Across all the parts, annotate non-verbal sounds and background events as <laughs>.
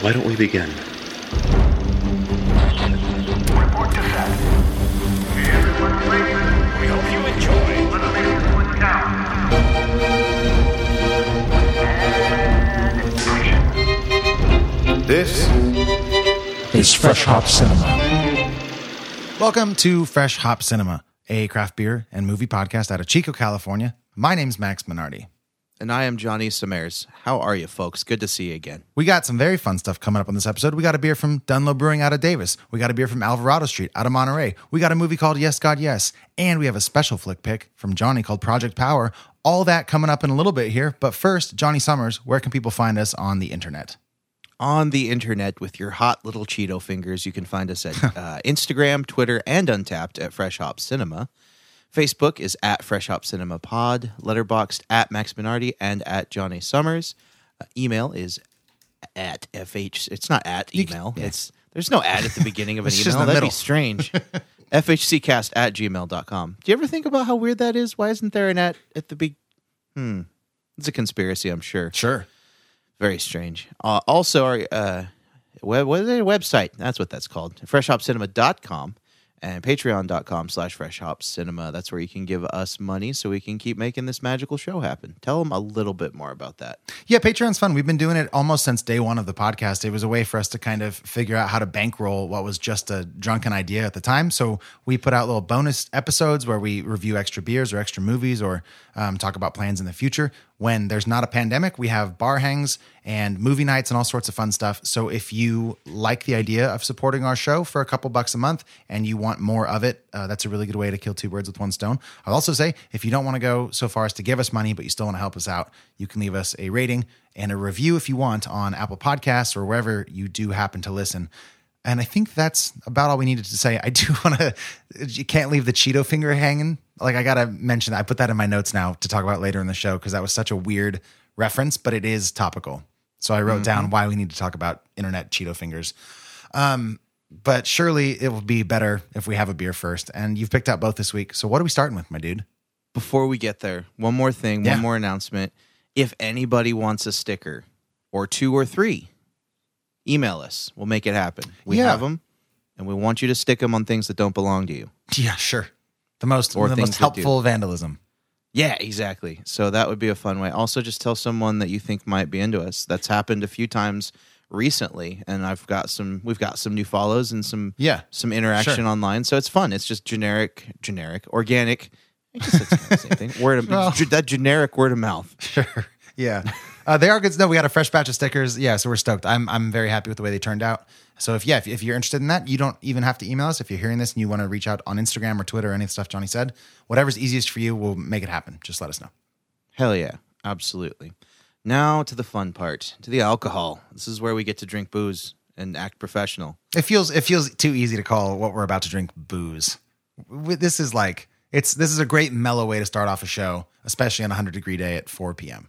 Why don't we begin? Report to set. Everyone? We hope you enjoy. Let's make this one count. And action. This is Fresh Hop Cinema. Welcome to Fresh Hop Cinema, a craft beer and movie podcast out of Chico, California. My name's Max Minardi. And I am Johnny Summers. How are you, folks? Good to see you again. We got some very fun stuff coming up on this episode. We got a beer from Dunloe Brewing out of Davis. We got a beer from Alvarado Street out of Monterey. We got a movie called Yes, God, Yes. And we have a special flick pick from Johnny called Project Power. All that coming up in a little bit here. But first, Johnny Summers, where can people find us on the internet? On the internet with your hot little Cheeto fingers, you can find us at <laughs> uh, Instagram, Twitter, and Untappd at Fresh Hop Cinema. Facebook is at Fresh Hop Cinema Pod, Letterboxd at Max Minardi and at Johnny Summers. Uh, email is at FH. It's not at email. It's there's no at at the beginning of an <laughs> email. That'd middle. be strange. <laughs> FHCcast at gmail.com. Do you ever think about how weird that is? Why isn't there an at at the big? Hmm. It's a conspiracy, I'm sure. Sure. Very strange. Uh, also, our uh, web, what is it? website, that's what that's called, freshhopcinema.com and patreon.com slash fresh hop cinema That's where you can give us money so we can keep making this magical show happen. Tell them a little bit more about that. Yeah, Patreon's fun. We've been doing it almost since day one of the podcast. It was a way for us to kind of figure out how to bankroll what was just a drunken idea at the time. So we put out little bonus episodes where we review extra beers or extra movies or um, talk about plans in the future. When there's not a pandemic, we have bar hangs and movie nights and all sorts of fun stuff. So if you like the idea of supporting our show for a couple bucks a month and you want more of it, uh, that's a really good way to kill two birds with one stone. I'll also say if you don't want to go so far as to give us money, but you still want to help us out, you can leave us a rating and a review if you want on Apple Podcasts or wherever you do happen to listen. And I think that's about all we needed to say. I do <laughs> want to, you can't leave the Cheeto finger hanging. Like, I got to mention that. I put that in my notes now to talk about later in the show because that was such a weird reference, but it is topical. So I wrote down why we need to talk about internet Cheeto fingers. Um, but surely it will be better if we have a beer first. And you've picked out both this week. So what are we starting with, my dude? Before we get there, one more thing, Yeah. one more announcement. If anybody wants a sticker or two or three, email us. We'll make it happen. We Yeah. have them and we want you to stick them on things that don't belong to you. Yeah, sure. The most, Or the most helpful vandalism. Yeah, exactly. So that would be a fun way. Also, just tell someone that you think might be into us. That's happened a few times recently, and I've got some. We've got some new follows and some Yeah. some interaction Sure. online. So it's fun. It's just generic, generic, organic. I guess it's kind of the same thing. Word of <laughs> Well- that generic word of mouth. <laughs> Sure. Yeah. Uh, they are good. No, we got a fresh batch of stickers. Yeah, so we're stoked. I'm I'm very happy with the way they turned out. So if yeah, if, if you're interested in that, you don't even have to email us. If you're hearing this and you want to reach out on Instagram or Twitter or any of the stuff Johnny said, whatever's easiest for you, we'll make it happen. Just let us know. Hell yeah, absolutely. Now to the fun part, to the alcohol. This is where we get to drink booze and act professional. It feels it feels too easy to call what we're about to drink booze. This is like it's this is a great mellow way to start off a show, especially on a hundred degree day at 4 p.m.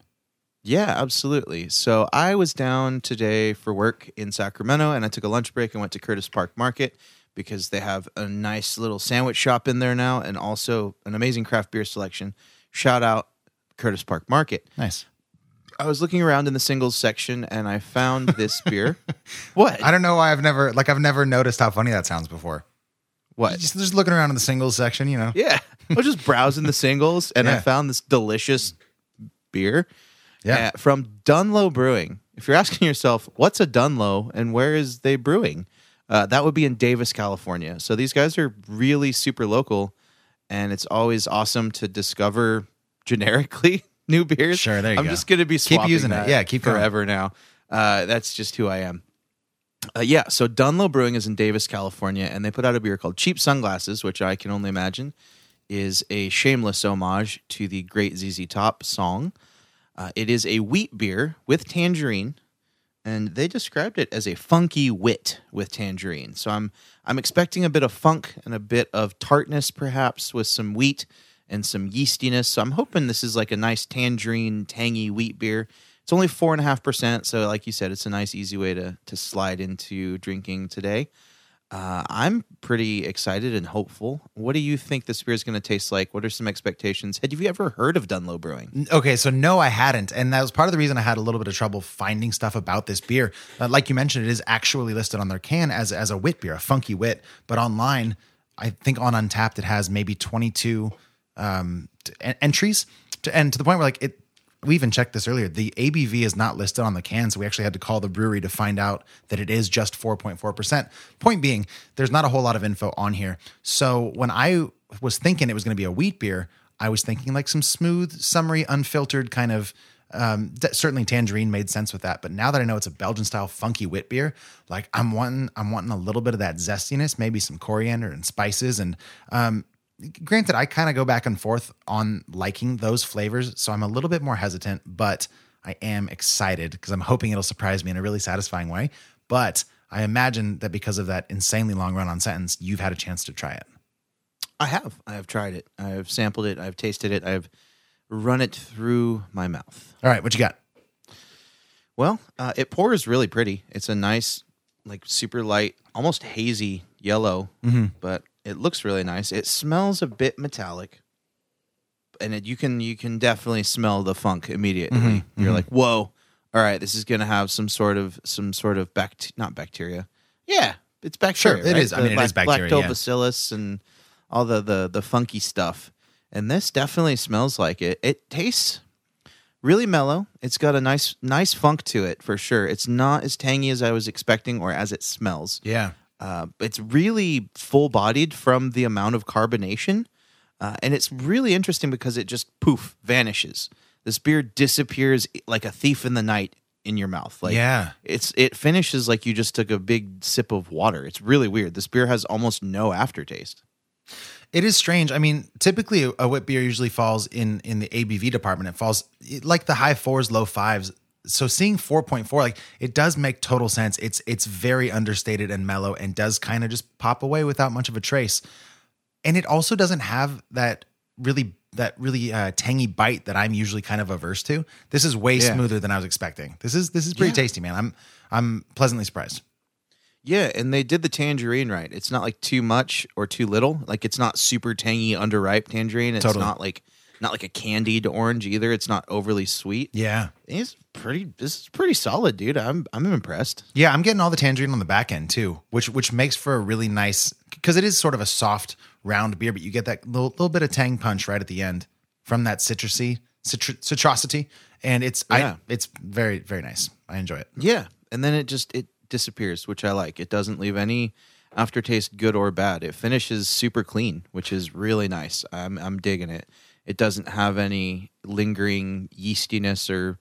Yeah, absolutely. So I was down today for work in Sacramento and I took a lunch break and went to Curtis Park Market because they have a nice little sandwich shop in there now and also an amazing craft beer selection. Shout out Curtis Park Market. Nice. I was looking around in the singles section and I found this <laughs> beer. What? I don't know why I've never like I've never noticed how funny that sounds before. What? Just, just looking around in the singles section, you know. Yeah. I was just browsing the singles and I found this delicious beer Yeah. uh, from Dunloe Brewing. If you're asking yourself, what's a Dunloe and where is they brewing? Uh, that would be in Davis, California. So these guys are really super local and it's always awesome to discover <laughs> generically <laughs> new beers. Sure, there you I'm go. just going to be Keep using it. that Yeah, keep going. forever now. Uh, that's just who I am. Uh, yeah, so Dunloe Brewing is in Davis, California, and they put out a beer called Cheap Sunglasses, which I can only imagine is a shameless homage to the great ZZ Top song. Uh, it is a wheat beer with tangerine, and they described it as a funky wit with tangerine. So I'm I'm expecting a bit of funk and a bit of tartness, perhaps with some wheat and some yeastiness. So I'm hoping this is like a nice tangerine, tangy wheat beer. It's only four and a half percent, so like you said, it's a nice, easy way to to slide into drinking today. Uh, I'm pretty excited and hopeful. What do you think this beer is going to taste like? What are some expectations? Had you ever heard of Dunloe Brewing? Okay, so no, I hadn't, and that was part of the reason I had a little bit of trouble finding stuff about this beer. Uh, like you mentioned, it is actually listed on their can as as a wit beer, a funky wit, but online, I think on Untappd it has maybe twenty two um, t- entries, and to the point where like it. We even checked this earlier. The ABV is not listed on the can, so we actually had to call the brewery to find out that it is just 4.4%. Point being, there's not a whole lot of info on here. So when I was thinking it was going to be a wheat beer, I was thinking like some smooth, summery, unfiltered kind of. Um, certainly tangerine made sense with that, but now that I know it's a Belgian style funky wit beer, like I'm wanting, I'm wanting a little bit of that zestiness, maybe some coriander and spices, and um, granted, I kind of go back and forth on liking those flavors, so I'm a little bit more hesitant, but I am excited because I'm hoping it'll surprise me in a really satisfying way. But I imagine that because of that insanely long run on sentence, you've had a chance to try it. I have. I have tried it. I have sampled it. I've tasted it. I've run it through my mouth. All right, what you got? Well, uh, it pours really pretty. It's a nice, like super light, almost hazy yellow, but it looks really nice. It smells a bit metallic, and it, you can you can definitely smell the funk immediately. Mm-hmm, You're mm-hmm. like, whoa, all right, this is gonna have some sort of some sort of bact not bacteria. Yeah, it's bacteria. Sure, it right? is. I mean, it is bacteria, yeah. Lactobacillus and all the the the funky stuff. And this definitely smells like it. It tastes really mellow. It's got a nice nice funk to it for sure. It's not as tangy as I was expecting or as it smells. Yeah. Uh, it's really full bodied from the amount of carbonation. Uh, and it's really interesting because it just poof vanishes. This beer disappears like a thief in the night in your mouth. Like Yeah. it's it finishes like you just took a big sip of water. It's really weird. This beer has almost no aftertaste. It is strange. I mean, typically a- a wit beer usually falls in in the ABV department. It falls it- like the high fours, low fives. So seeing 4.4 like it does make total sense. It's it's very understated and mellow and does kind of just pop away without much of a trace. And it also doesn't have that really that really uh, tangy bite that I'm usually kind of averse to. This is way Yeah. smoother than I was expecting. This is this is pretty Yeah. tasty, man. I'm I'm pleasantly surprised. Yeah, and they did the tangerine right. It's not like too much or too little. Like it's not super tangy, underripe tangerine. It's Totally. not like not like a candied orange either. It's not overly sweet. Yeah. It's pretty. This is pretty solid, dude. I'm I'm impressed. Yeah, I'm getting all the tangerine on the back end too, which which makes for a really nice because it is sort of a soft round beer, but you get that little, little bit of tang punch right at the end from that citrusy citru- citrosity, and it's Yeah. I it's very very nice. I enjoy it. Yeah, and then it just it disappears, which I like. It doesn't leave any aftertaste, good or bad. It finishes super clean, which is really nice. I'm I'm digging it. It doesn't have any lingering yeastiness or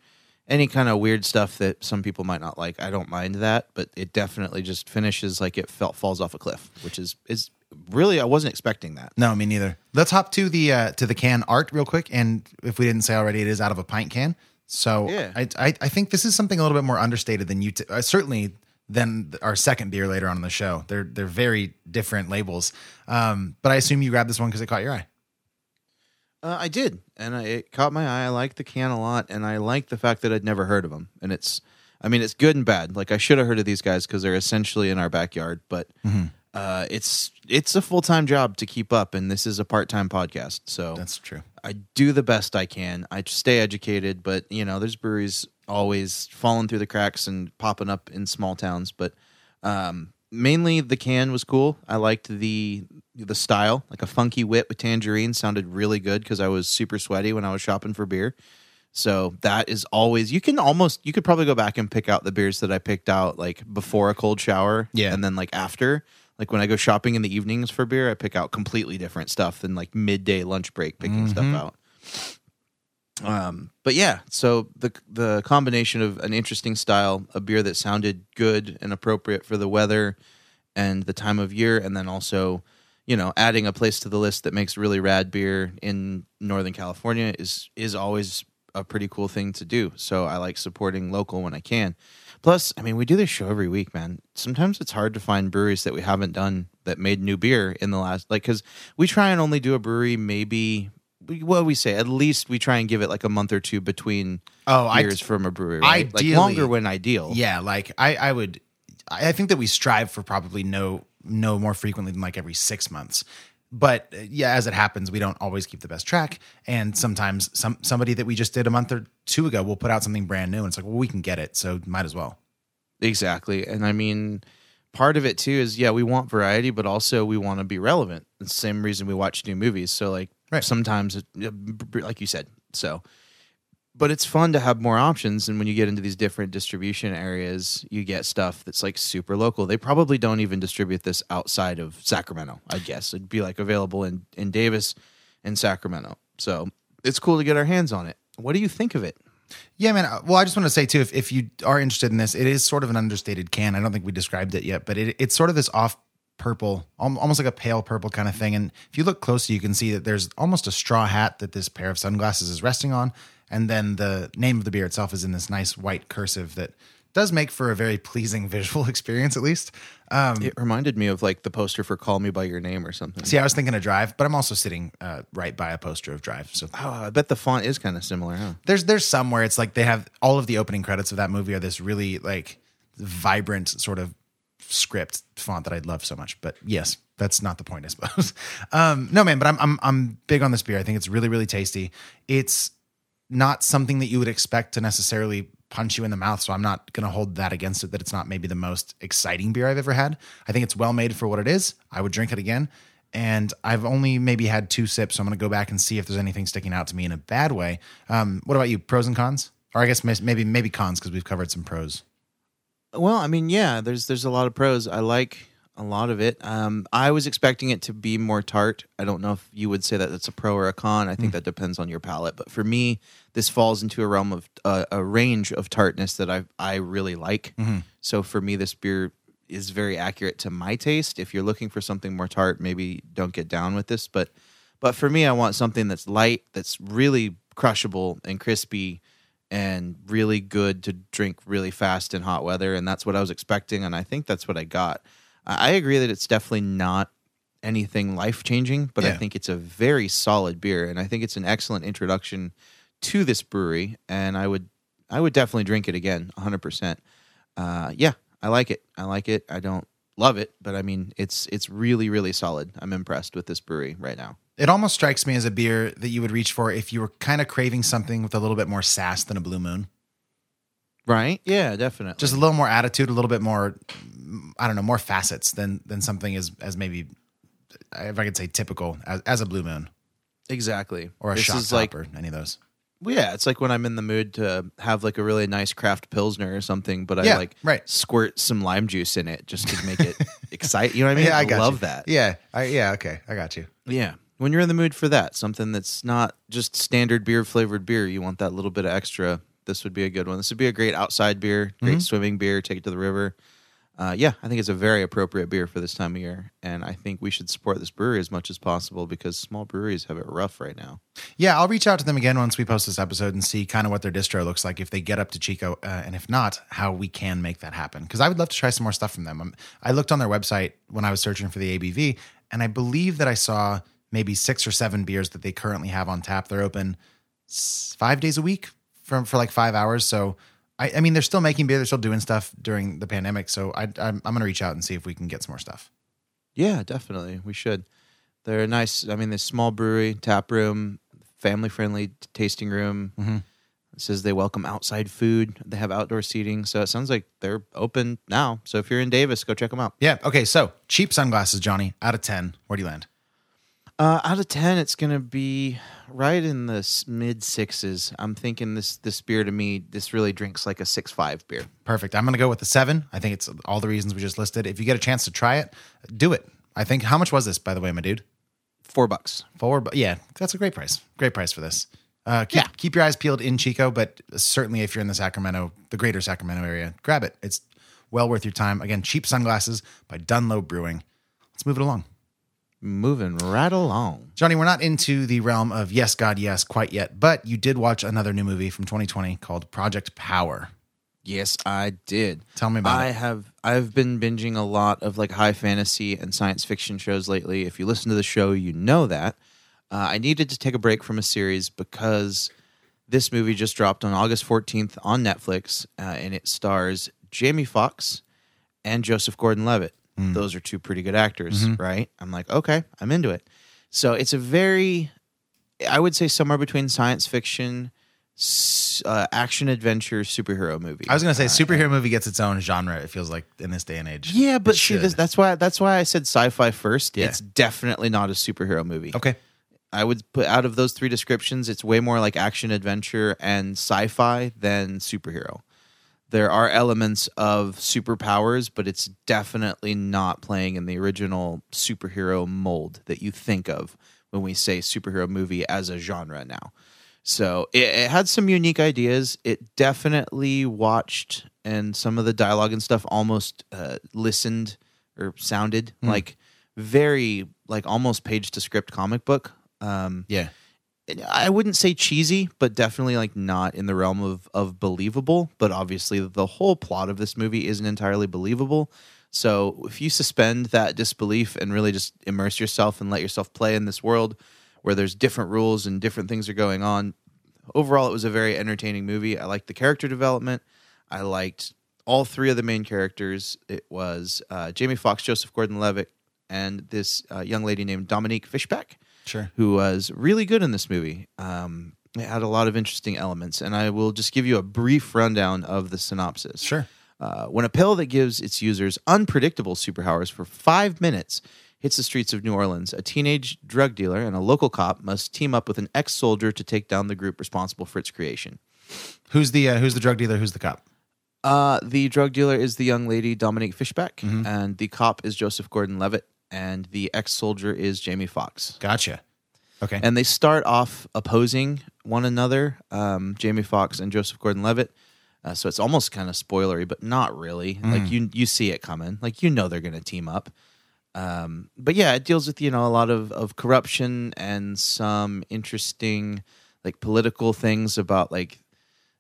any kind of weird stuff that some people might not like. I don't mind that, but it definitely just finishes like it felt falls off a cliff, which is is really I wasn't expecting that. No, me neither. Let's hop to the uh, to the can art real quick, and if we didn't say already, it is out of a pint can. So Yeah. I, I I think this is something a little bit more understated than you t- uh, certainly than our second beer later on in the show. They're they're very different labels, um, but I assume you grabbed this one because it caught your eye. Uh, I did, and I, it caught my eye. I like the can a lot, and I like the fact that I'd never heard of them. And it's, I mean, it's good and bad. Like I should have heard of these guys because they're essentially in our backyard, but uh, it's it's a full time job to keep up, and this is a part time podcast. So That's true. I do the best I can. I stay educated, but you know, there's breweries always falling through the cracks and popping up in small towns. But um, mainly, the can was cool. I liked the the style, like a funky wit with tangerine, sounded really good because I was super sweaty when I was shopping for beer. So that is always you can almost you could probably go back and pick out the beers that I picked out like before a cold shower, Yeah. and then like after. Like when I go shopping in the evenings for beer, I pick out completely different stuff than like midday lunch break picking stuff out. Um, but yeah, so the the combination of an interesting style, a beer that sounded good and appropriate for the weather and the time of year, and then also, you know, adding a place to the list that makes really rad beer in Northern California is is always a pretty cool thing to do. So I like supporting local when I can. Plus, I mean, we do this show every week, man. Sometimes it's hard to find breweries that we haven't done that made new beer in the last like because we try and only do a brewery maybe what do we say at least we try and give it like a month or two between Oh, I- beers from a brewery right? like ideally- longer when ideal Yeah, like I, I would I think that we strive for probably no no more frequently than like every six months. But uh, yeah, as it happens, we don't always keep the best track, and sometimes some somebody that we just did a month or two ago will put out something brand new, and it's like, well, we can get it, so might as well. Exactly. And I mean, part of it too is yeah, we want variety, but also we want to be relevant. It's the same reason we watch new movies. So like Right. sometimes, it, yeah, b- b- like you said, so. But it's fun to have more options, and when you get into these different distribution areas, you get stuff that's like super local. They probably don't even distribute this outside of Sacramento. I guess it'd be like available in in Davis and Sacramento. So it's cool to get our hands on it. What do you think of it? Yeah, man. uh, Well, I just want to say too, if, if you are interested in this, it is sort of an understated can. I don't think we described it yet, but it, it's sort of this off purple, almost like a pale purple kind of thing. And if you look closely, you can see that there's almost a straw hat that this pair of sunglasses is resting on, and then the name of the beer itself is in this nice white cursive that does make for a very pleasing <laughs> visual experience, at least. Um, It reminded me of like the poster for "Call Me by Your Name" or something. see, I was thinking of Drive, but I'm also sitting uh, right by a poster of Drive, so Oh, I bet the font is kind of similar, huh? there's there's some where it's like they have all of the opening credits of that movie are this really like vibrant sort of script font that I'd love so much. But yes, that's not the point, I suppose. <laughs> Um, no, man, but I'm I'm I'm big on this beer. I think it's really really tasty. It's not something that you would expect to necessarily punch you in the mouth. So I'm not going to hold that against it that it's not maybe the most exciting beer I've ever had. I think it's well made for what it is. I would drink it again. And I've only maybe had two sips. So I'm going to go back and see if there's anything sticking out to me in a bad way. Um, what about you? Pros and cons? Or I guess maybe maybe cons because we've covered some pros. Well, I mean, yeah, there's there's a lot of pros. I like a lot of it. Um, I was expecting it to be more tart. I don't know if you would say that that's a pro or a con. I think that depends on your palate. But for me, this falls into a realm of uh, a range of tartness that I I really like. So for me, this beer is very accurate to my taste. If you're looking for something more tart, maybe don't get down with this. But but for me, I want something that's light, that's really crushable and crispy and really good to drink really fast in hot weather. And that's what I was expecting. And I think that's what I got. I agree that it's definitely not anything life changing, but I think it's a very solid beer. And I think it's an excellent introduction to this brewery. And I would, I would definitely drink it again, 100%. Uh, yeah, I like it. I like it. I don't love it, but I mean, it's, it's really, really solid. I'm impressed with this brewery right now. It almost strikes me as a beer that you would reach for if you were kind of craving something with a little bit more sass than a Blue Moon. Right? Yeah, definitely. Just a little more attitude, a little bit more, I don't know, more facets than than something as as maybe, if I could say, typical as, as a Blue Moon exactly. or a this shot is top like or any of those. Well, yeah, it's like when I'm in the mood to have like a really nice craft pilsner or something, but I Yeah, like right. squirt some lime juice in it just to make it <laughs> excite. You know what I mean? Yeah, I got love you. that. Yeah, I, yeah, okay, I got you. Yeah. When you're in the mood for that, something that's not just standard beer flavored beer, you want that little bit of extra. This would be a good one. This would be a great outside beer, great Mm-hmm. swimming beer. Take it to the river. Uh, yeah, I think it's a very appropriate beer for this time of year, and I think we should support this brewery as much as possible because small breweries have it rough right now. Yeah, I'll reach out to them again once we post this episode and see kind of what their distro looks like if they get up to Chico, uh, and if not, how we can make that happen. Because I would love to try some more stuff from them. Um, I looked on their website when I was searching for the ABV, and I believe that I saw maybe six or seven beers that they currently have on tap. They're open five days a week from for like five hours. So. I, I mean, they're still making beer. They're still doing stuff during the pandemic. So I, I'm, I'm going to reach out and see if we can get some more stuff. Yeah, definitely. We should. They're a nice. I mean, this small brewery, tap room, family friendly tasting room. Mm-hmm. It says they welcome outside food. They have outdoor seating. So it sounds like they're open now. So if you're in Davis, go check them out. Yeah. Okay. So cheap sunglasses, Johnny. Out of ten, where do you land? Uh, out of ten, it's gonna be right in the mid sixes. I'm thinking this this beer to me, this really drinks like a six five beer. Perfect. I'm going to go with the seven. I think it's all the reasons we just listed. If you get a chance to try it, do it. I think. How much was this, by the way, my dude? Four bucks. Four. But yeah, that's a great price. Great price for this. Uh, keep, keep your eyes peeled in Chico, but certainly if you're in the Sacramento, the greater Sacramento area, grab it. It's well worth your time. Again, cheap sunglasses by Dunloe Brewing. Let's move it along. Moving right along. Johnny, we're not into the realm of yes, God, yes, quite yet, but you did watch another new movie from 2020 called Project Power. Yes, I did. Tell me about I it. I have I've been binging a lot of like high fantasy and science fiction shows lately. If you listen to the show, you know that. Uh, I needed to take a break from a series because this movie just dropped on August 14th on Netflix, uh, and it stars Jamie Foxx and Joseph Gordon-Levitt. Mm. Those are two pretty good actors, mm-hmm. right? I'm like, okay, I'm into it. So it's a very, I would say, somewhere between science fiction, uh, action adventure, superhero movie. I was gonna say uh, superhero movie gets its own genre. It feels like in this day and age. yeah, but see, this, that's why that's why I said sci-fi first. Yeah. It's definitely not a superhero movie. okay. I would put out of those three descriptions, it's way more like action adventure and sci-fi than superhero. There are elements of superpowers, but it's definitely not playing in the original superhero mold that you think of when we say superhero movie as a genre now. So it, it had some unique ideas. It definitely watched, and some of the dialogue and stuff almost uh, listened or sounded like very like almost page to script comic book. Um, Yeah. I wouldn't say cheesy, but definitely like not in the realm of of believable. But obviously, the whole plot of this movie isn't entirely believable. So if you suspend that disbelief and really just immerse yourself and let yourself play in this world where there's different rules and different things are going on, overall it was a very entertaining movie. I liked the character development. I liked all three of the main characters. It was uh, Jamie Foxx, Joseph Gordon-Levitt, and this uh, young lady named Dominique Fishback Sure. who was really good in this movie. Um, it had a lot of interesting elements, and I will just give you a brief rundown of the synopsis. Sure. Uh, when a pill that gives its users unpredictable superpowers for five minutes hits the streets of New Orleans, a teenage drug dealer and a local cop must team up with an ex soldier to take down the group responsible for its creation. Who's the uh, who's the drug dealer? Who's the cop? Uh, the drug dealer is the young lady Dominique Fishback, and the cop is Joseph Gordon Levitt, and the ex soldier is Jamie Foxx. Gotcha. Okay. and they start off opposing one another, um, Jamie Foxx and Joseph Gordon-Levitt. Uh, so it's almost kind of spoilery, but not really. Like you, you see it coming. Like you know they're going to team up. Um, but yeah, it deals with you know a lot of of corruption and some interesting like political things about like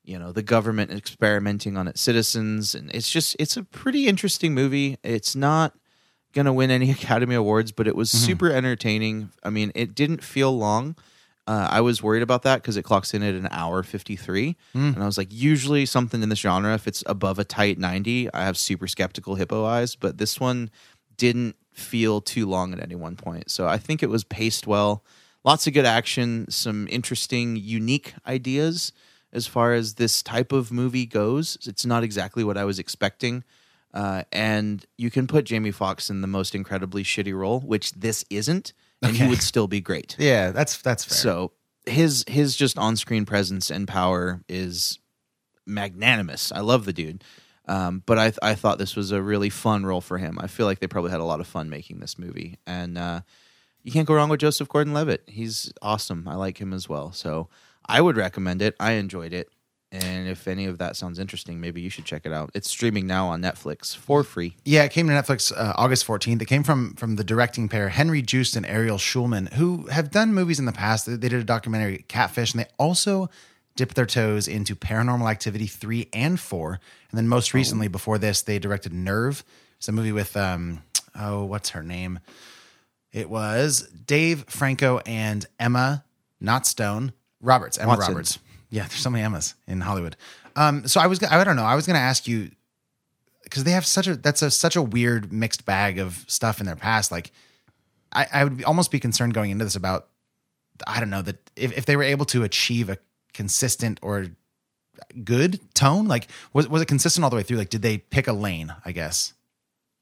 you know the government experimenting on its citizens, and it's just it's a pretty interesting movie. It's not gonna win any <laughs> Academy Awards, but it was super entertaining. I mean, it didn't feel long. Uh, I was worried about that because it clocks in at an hour fifty three, and I was like, usually something in this genre, if it's above a tight ninety, I have super skeptical hippo eyes. But this one didn't feel too long at any one point, so I think it was paced well. Lots of good action, some interesting, unique ideas as far as this type of movie goes. It's not exactly what I was expecting. Uh, and you can put Jamie Foxx in the most incredibly shitty role, which this isn't, and he would still be great. <laughs> yeah, that's that's fair. So his his just on screen presence and power is magnanimous. I love the dude. Um, but I I thought this was a really fun role for him. I feel like they probably had a lot of fun making this movie, and uh, you can't go wrong with Joseph Gordon-Levitt. He's awesome. I like him as well. So I would recommend it. I enjoyed it. And if any of that sounds interesting, maybe you should check it out. It's streaming now on Netflix for free. Yeah, it came to Netflix uh, August 14th. It came from from the directing pair Henry Joost and Ariel Schulman, who have done movies in the past. They they did a documentary Catfish, and they also dipped their toes into Paranormal Activity 3 and 4. And then most recently, before this, they directed Nerve. It's a movie with um oh, what's her name? It was Dave Franco and Emma, not Stone, Roberts, Emma Watson. Roberts. Yeah, there's so many Emmas in Hollywood. Um, so I was, I don't know, I was going to ask you because they have such a that's a such a weird mixed bag of stuff in their past. Like, I, I would almost be concerned going into this about I don't know that if, if they were able to achieve a consistent or good tone, like was was it consistent all the way through? Like, did they pick a lane? I guess.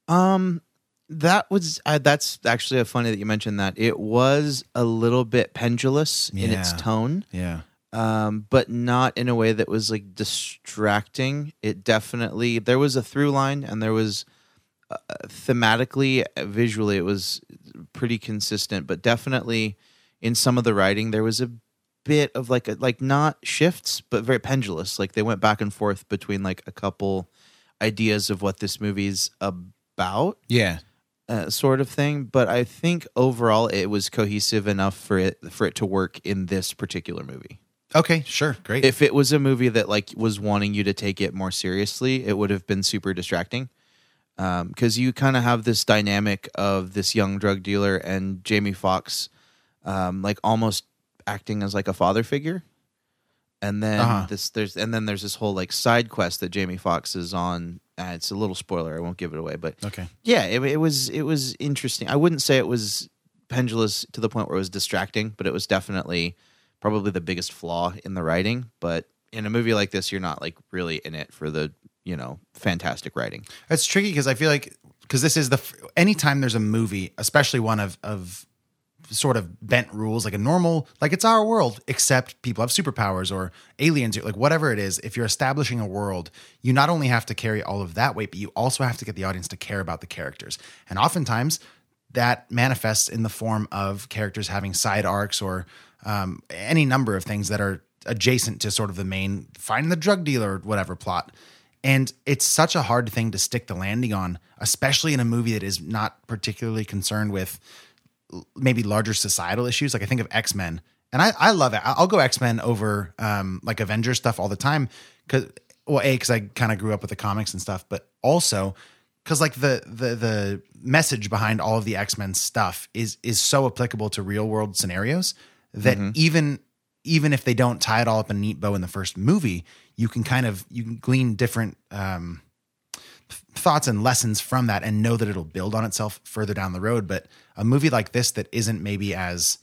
Um, that was uh, that's actually funny that you mentioned that. It was a little bit pendulous in its Yeah. tone, Yeah. Um, but not in a way that was like distracting. It definitely there was a through line, and there was uh, thematically, visually, it was pretty consistent. But definitely in some of the writing, there was a bit of like a, like not shifts, but very pendulous. Like they went back and forth between like a couple ideas of what this movie's about Yeah. uh, sort of thing. But I think overall it was cohesive enough for it for it to work in this particular movie. Okay. Sure. Great. If it was a movie that like was wanting you to take it more seriously, it would have been super distracting. Because you kind of have this dynamic of this young drug dealer and Jamie Foxx um, like almost acting as like a father figure. and then Uh-huh. this there's and then there's this whole like side quest that Jamie Foxx is on. Uh, it's a little spoiler. I won't give it away, but Okay. yeah, it, it was it was interesting. I wouldn't say it was pendulous to the point where it was distracting, but it was definitely probably the biggest flaw in the writing. But in a movie like this, you're not like really in it for the you know fantastic writing. It's tricky because I feel like because this is the anytime there's a movie, especially one of of sort of bent rules, like a normal, like it's our world, except people have superpowers or aliens, like whatever it is. If you're establishing a world, you not only have to carry all of that weight, but you also have to get the audience to care about the characters. And oftentimes, that manifests in the form of characters having side arcs or um, any number of things that are adjacent to sort of the main finding the drug dealer or whatever plot. And it's such a hard thing to stick the landing on, especially in a movie that is not particularly concerned with maybe larger societal issues. Like I think of X Men, and I, I love it. I'll go X Men over um, like Avengers stuff all the time because well, a because I kind of grew up with the comics and stuff, but also because like the the the message behind all of the X Men stuff is is so applicable to real world scenarios that even even if they don't tie it all up in a neat bow in the first movie, you can kind of you can glean different um, thoughts and lessons from that and know that it'll build on itself further down the road. But a movie like this that isn't maybe as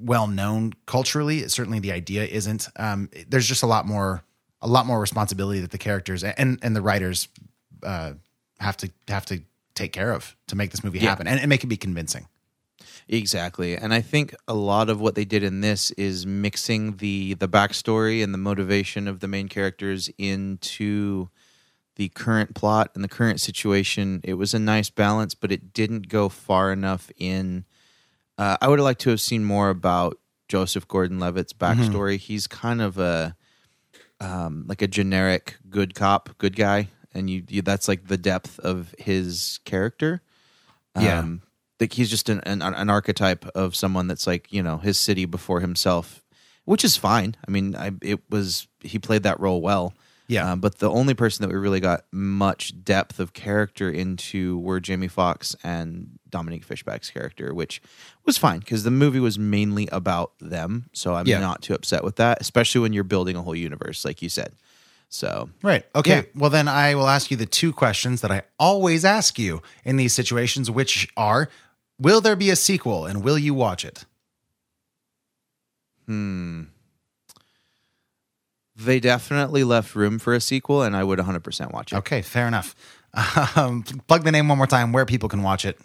well known culturally, certainly the idea isn't. Um, there's just a lot more a lot more responsibility that the characters and and the writers uh, have to have to take care of to make this movie Yeah. happen and, and make it be convincing. Exactly, and I think a lot of what they did in this is mixing the the backstory and the motivation of the main characters into the current plot and the current situation. It was a nice balance, but it didn't go far enough in. Uh, I would have liked to have seen more about Joseph Gordon-Levitt's backstory. He's kind of a um, like a generic good cop, good guy, and you, you that's like the depth of his character. Yeah. Like he's just an, an an archetype of someone that's like you know his city before himself, which is fine. I mean, I it was he played that role well. Yeah. Um, but the only person that we really got much depth of character into were Jamie Foxx and Dominique Fishback's character, which was fine because the movie was mainly about them. So I'm Yeah. not too upset with that, especially when you're building a whole universe, like you said. So Right. Okay. Yeah. Well, then I will ask you the two questions that I always ask you in these situations, which are Will there be a sequel and will you watch it? Hmm. They definitely left room for a sequel, and I would 100% watch it. Okay. Fair enough. Um, plug the name one more time where people can watch it.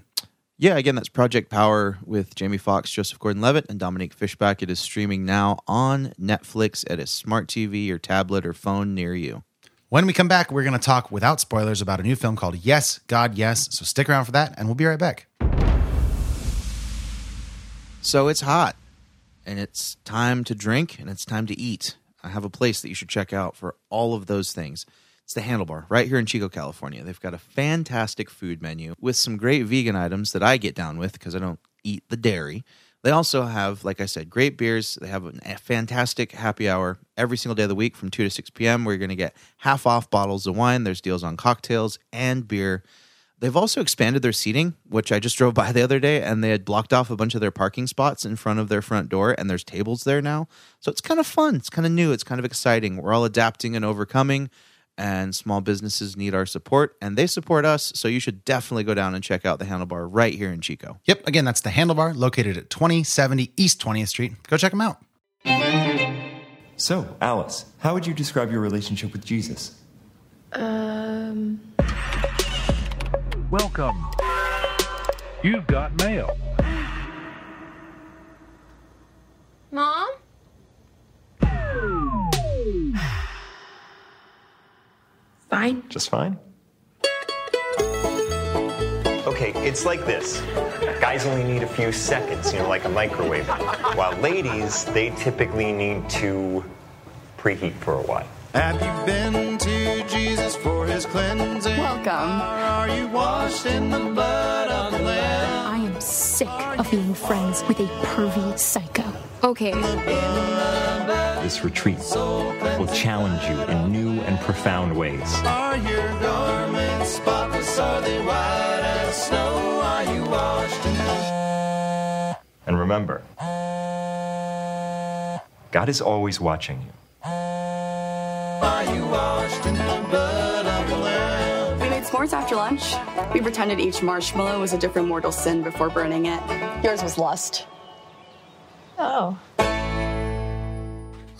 Yeah, again, that's Project Power with Jamie Foxx, Joseph Gordon-Levitt, and Dominique Fishback. It is streaming now on Netflix at a smart TV or tablet or phone near you. When we come back, we're going to talk without spoilers about a new film called Yes, God, Yes. So stick around for that and we'll be right back. So it's hot, and it's time to drink, and it's time to eat. I have a place that you should check out for all of those things. It's the Handlebar right here in Chico, California. They've got a fantastic food menu with some great vegan items that I get down with because I don't eat the dairy. They also have, like I said, great beers. They have a fantastic happy hour every single day of the week from 2 to 6 p.m. where you're going to get half off bottles of wine. There's deals on cocktails and beer. They've also expanded their seating, which I just drove by the other day, and they had blocked off a bunch of their parking spots in front of their front door, and there's tables there now. So it's kind of fun. It's kind of new. It's kind of exciting. We're all adapting and overcoming, and small businesses need our support, and they support us. So you should definitely go down and check out the Handlebar right here in Chico. Yep. Again, that's the Handlebar located at 2070 East 20th Street. Go check them out. So, Alice, how would you describe your relationship with Jesus? Um, Welcome. You've got mail. Mom? Fine. Just fine. Okay, it's like this. Guys only need a few seconds, you know, like a microwave. While ladies, they typically need to preheat for a while. Have you been to Jesus for his cleansing? Welcome. Are you washed in the blood of the Lamb? I am sick of being friends with a pervy psycho. Okay, This retreat will challenge you in new and profound ways. Are your garments spotless? Are they white as snow? Are you washed in the And remember, God is always watching you. Are you washed in the blood s'mores after lunch. We pretended each marshmallow was a different mortal sin before burning it. Yours was lust. Oh.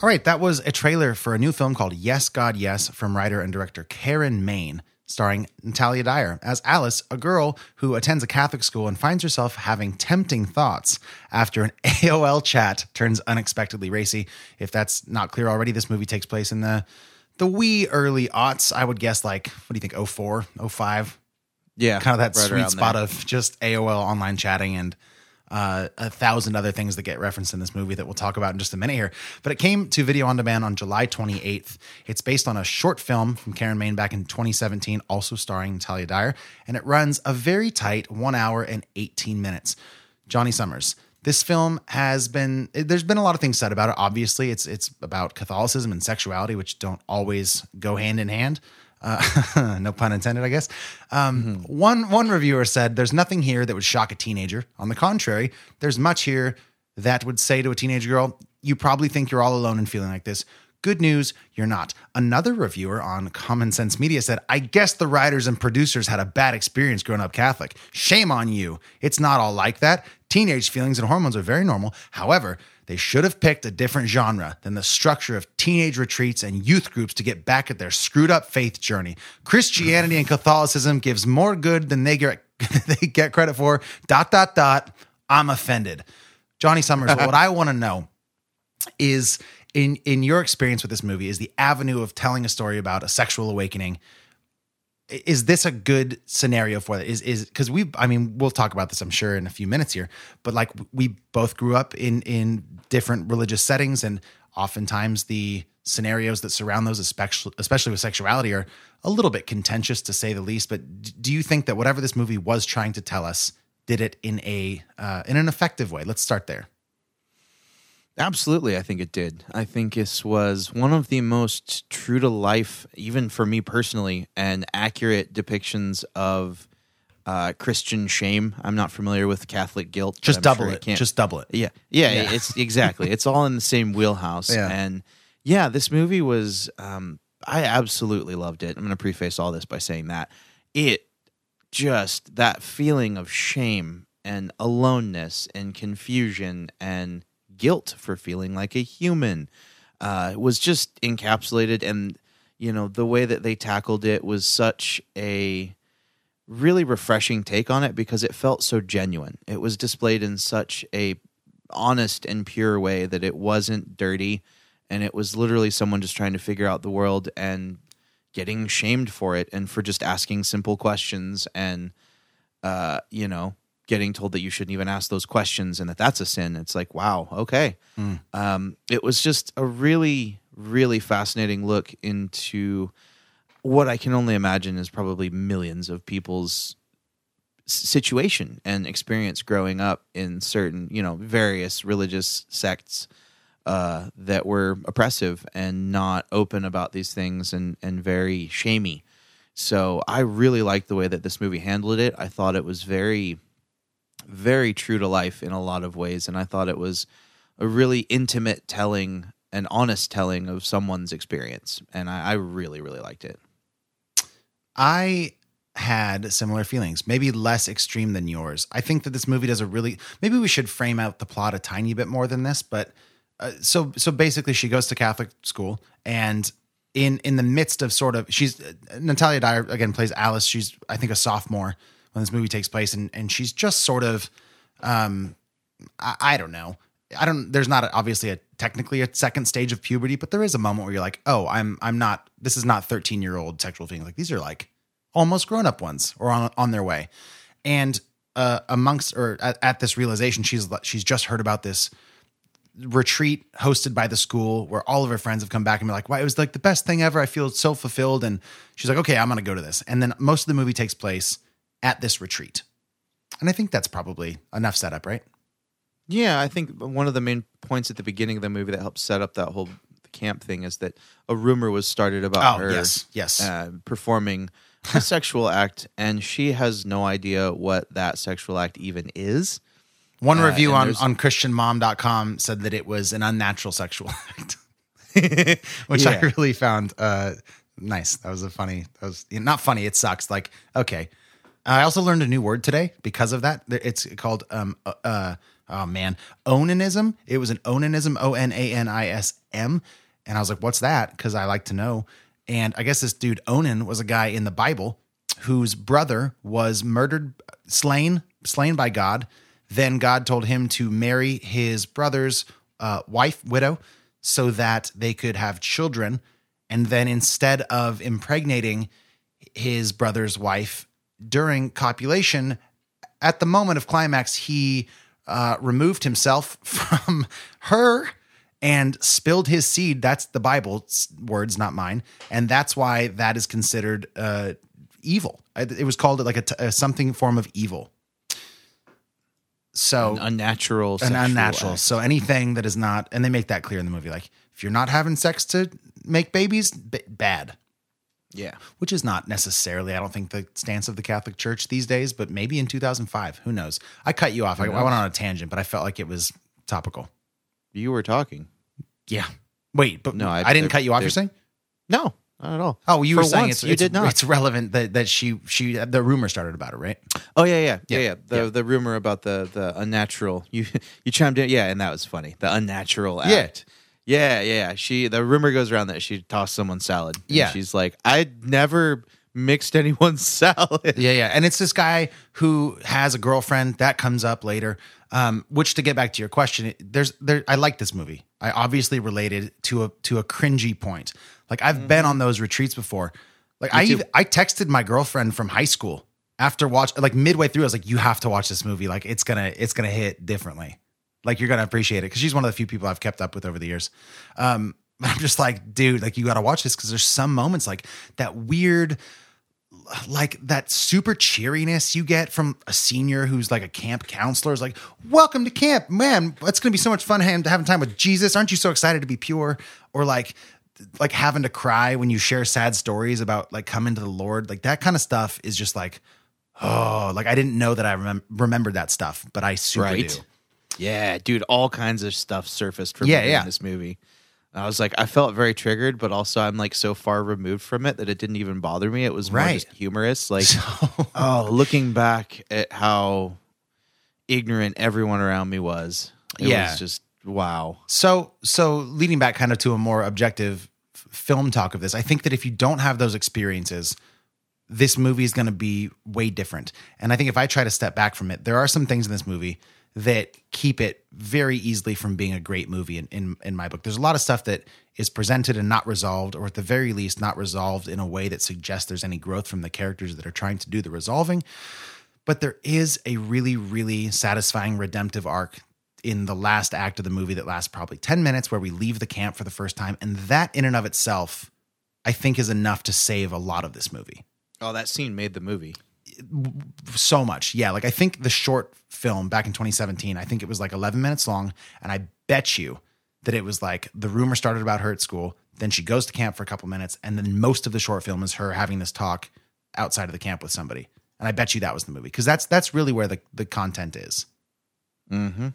All right, that was a trailer for a new film called Yes, God, Yes from writer and director Karen Maine, starring Natalia Dyer as Alice, a girl who attends a Catholic school and finds herself having tempting thoughts after an <laughs> AOL chat turns unexpectedly racy. If that's not clear already, this movie takes place in the the wee early aughts. I would guess like, what do you think, 04, 05? Yeah, Kind of that right sweet spot there. of just AOL online chatting and uh, a thousand other things that get referenced in this movie that we'll talk about in just a minute here. But it came to video on demand on July 28th. It's based on a short film from Karen Maine back in 2017, also starring Natalia Dyer, and it runs a very tight one hour and 18 minutes. Johnny Summers. This film has been there's been a lot of things said about it. Obviously, it's it's about Catholicism and sexuality, which don't always go hand in hand. Uh, <laughs> no pun intended, I guess. Um, One one reviewer said, "There's nothing here that would shock a teenager. On the contrary, there's much here that would say to a teenage girl, you probably think you're all alone and feeling like this. Good news, you're not. Another reviewer on Common Sense Media said, I guess the writers and producers had a bad experience growing up Catholic. Shame on you. It's not all like that. Teenage feelings and hormones are very normal. However, they should have picked a different genre than the structure of teenage retreats and youth groups to get back at their screwed up faith journey. Christianity and Catholicism gives more good than they get, <laughs> they get credit for. Dot, dot, dot. I'm offended. Johnny Summers, what I want to know is in in your experience with this movie is the avenue of telling a story about a sexual awakening is this a good scenario for that? Is is because we i mean we'll talk about this i'm sure in a few minutes here but like we both grew up in in different religious settings and oftentimes the scenarios that surround those especially especially with sexuality are a little bit contentious to say the least but do you think that whatever this movie was trying to tell us did it in a uh, in an effective way? Let's start there Absolutely, I think it did. I think this was one of the most true to life, even for me personally, and accurate depictions of uh, Christian shame. I'm not familiar with Catholic guilt. Just double sure it. can't- Just double it. Yeah, yeah, Yeah. it's exactly. It's all in the same wheelhouse. Yeah. And yeah, this movie was. Um, I absolutely loved it. I'm going to preface all this by saying that it just that feeling of shame and aloneness and confusion and guilt for feeling like a human uh, was just encapsulated. And you know the way that they tackled it was such a really refreshing take on it because it felt so genuine. It was displayed in such a honest and pure way that it wasn't dirty. And it was literally someone just trying to figure out the world and getting shamed for it and for just asking simple questions and uh you know getting told that you shouldn't even ask those questions and that that's a sin it's like wow okay um it was just a really really fascinating look into what i can only imagine is probably millions of people's situation and experience growing up in certain you know various religious sects uh, that were oppressive and not open about these things and and very shamey. So I really liked the way that this movie handled it. I thought it was very, very true to life in a lot of ways, and I thought it was a really intimate telling, an honest telling of someone's experience, and I, I really, really liked it. I had similar feelings, maybe less extreme than yours. I think that this movie does a really maybe we should frame out the plot a tiny bit more than this, but uh, so so basically she goes to Catholic school and in in the midst of sort of she's uh, Natalia Dyer again plays Alice. She's I think a sophomore when this movie takes place and and she's just sort of um I, I don't know. I don't there's not a, obviously a technically a second stage of puberty, but there is a moment where you're like, "Oh, I'm I'm not this is not 13-year-old sexual feelings. Like these are like almost grown-up ones or on on their way." And uh amongst or at, at this realization she's she's just heard about this retreat hosted by the school where all of her friends have come back and be like, "Wow, it was like the best thing ever. I feel so fulfilled." And she's like, "Okay, I'm to go to this." And then most of the movie takes place at this retreat. And I think that's probably enough setup, right? Yeah, I think one of the main points at the beginning of the movie that helped set up that whole camp thing is that a rumor was started about Oh, her yes, yes. Uh, performing a <laughs> sexual act, and she has no idea what that sexual act even is. One Uh, review on, on christianmom.com said that it was an unnatural sexual <laughs> act. <laughs> which I really found uh, nice. That was a funny. That was not funny. It sucks. Like okay. I also learned a new word today because of that. It's called um uh, uh oh man onanism. It was an onanism. O n a n i s m. And I was like, what's that? Because I like to know. And I guess this dude Onan was a guy in the Bible whose brother was murdered, slain, slain by God. Then God told him to marry his brother's uh, wife, widow, so that they could have children. And then instead of impregnating his brother's wife during copulation, at the moment of climax, he uh, removed himself <laughs> from her and spilled his seed. That's the Bible's words, not mine. And that's why that is considered uh, evil. It was called like a, t- a something form of evil. So An unnatural, an unnatural. act. So anything that is not, and they make that clear in the movie. Like if you're not having sex to make babies, b- bad. Yeah. Which is not necessarily, I don't think, the stance of the Catholic Church these days, but maybe in 2005. Who knows? I cut you off. I, I went on a tangent, but I felt like it was topical. You were talking. Yeah. Wait, but No, I- I, didn't they're- you off. You're saying? No, not at all. Oh, you For were saying once, it's, you it's- did not. It's relevant that that she she the rumor started about it, right? Oh yeah, yeah, yeah, Yeah, yeah. The yeah. the rumor about the the unnatural. <laughs> You you chimed in, yeah, and that was funny. The unnatural act. Yeah, yeah, yeah. She the rumor goes around that she tossed someone salad. And Yeah. she's like, I never mixed <laughs> anyone's salad. Yeah, yeah. And it's this guy who has a girlfriend that comes up later. Um, which to get back to your question, it- there's there I like this movie. I obviously related to a to a cringy point. Like I've been on those retreats before. Like I even, I texted my girlfriend from high school after watch like midway through. I was like, you have to watch this movie. Like it's gonna it's gonna hit differently. Like you're gonna appreciate it because she's one of the few people I've kept up with over the years. Um, <laughs> I'm just like, dude, like you got to watch this because there's some moments like that weird like that super cheeriness you get from a senior who's like a camp counselor is like, welcome to camp, man. It's going to be so much fun having, having time with Jesus. Aren't you so excited to be pure? Or like, like having to cry when you share sad stories about like coming to the Lord. Like that kind of stuff is just like, oh, like I didn't know that I remem- remembered that stuff, but I super Right. do. Yeah, dude, all kinds of stuff surfaced for Yeah, me yeah. in this movie. I was like, I felt very triggered, but also I'm like so far removed from it that it didn't even bother me. It was more Right. just humorous. Like, <laughs> oh, looking back at how ignorant everyone around me was, it Yeah. was just wow. So, so leading back kind of to a more objective f- film talk of this, I think that if you don't have those experiences, this movie is going to be way different. And I think if I try to step back from it, there are some things in this movie that keep it very easily from being a great movie in, in, in my book. There's a lot of stuff that is presented and not resolved, or at the very least, not resolved in a way that suggests there's any growth from the characters that are trying to do the resolving but there is a really really satisfying redemptive arc in the last act of the movie that lasts probably 10 minutes where we leave the camp for the first time and that in and of itself i think is enough to save a lot of this movie Oh, that scene made the movie. So much. Yeah like i think the short film back in 2017 i think it was like 11 minutes long and i bet you that it was like the rumor started about her at school then she goes to camp for a couple minutes and then most of the short film is her having this talk outside of the camp with somebody. And i bet you that was the movie because that's that's really where the, the content is. Mm-hmm.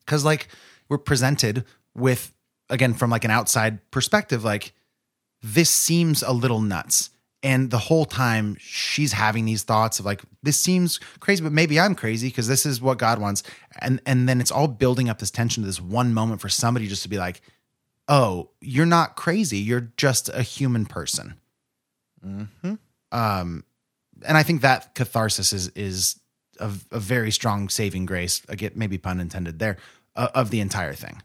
because like we're presented with again from like an outside perspective like this seems a little nuts and the whole time she's having these thoughts of like this seems crazy but maybe i'm crazy because this is what god wants. And and then it's all building up this tension to this one moment for somebody just to be like oh you're not crazy. You're just a human person. Mm-hmm. um and i think that catharsis is is a, a very strong saving grace again maybe pun intended there uh, of the entire thing.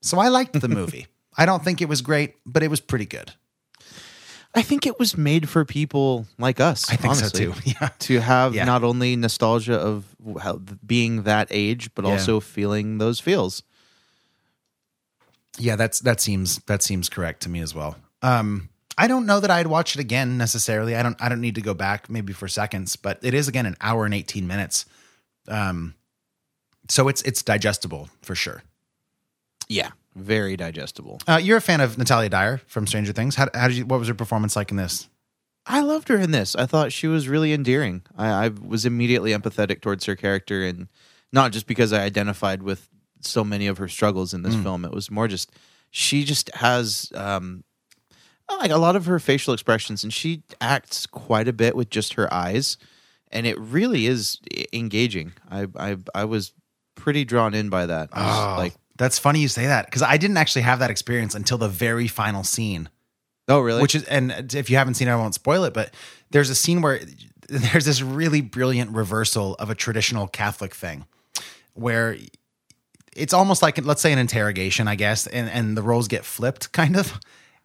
So i liked the <laughs> movie. I don't think it was great but it was pretty good I think it was made for people like us. I think so, too. <laughs> Yeah. To have Yeah. not only nostalgia of how, being that age, but Yeah. also feeling those feels. yeah that's that seems that seems correct to me as well um i don't know that i'd watch it again necessarily i don't i don't need to go back maybe for seconds but it is again an hour and 18 minutes um so it's it's digestible for sure Yeah, very digestible. uh, you're a fan of natalia dyer from stranger things how, how did you what was her performance like in this I loved her in this. I thought she was really endearing. I, I was immediately empathetic towards her character, and not just because I identified with so many of her struggles in this film. It was more just she just has um, like a lot of her facial expressions, and she acts quite a bit with just her eyes, and it really is engaging. I I I was pretty drawn in by that. Oh, like, that's funny you say that because I didn't actually have that experience until the very final scene. oh really? Which is, and if you haven't seen it, I won't spoil it. But there's a scene where <laughs> there's this really brilliant reversal of a traditional Catholic thing, where it's almost like let's say an interrogation, I guess, and and the roles get flipped, kind of.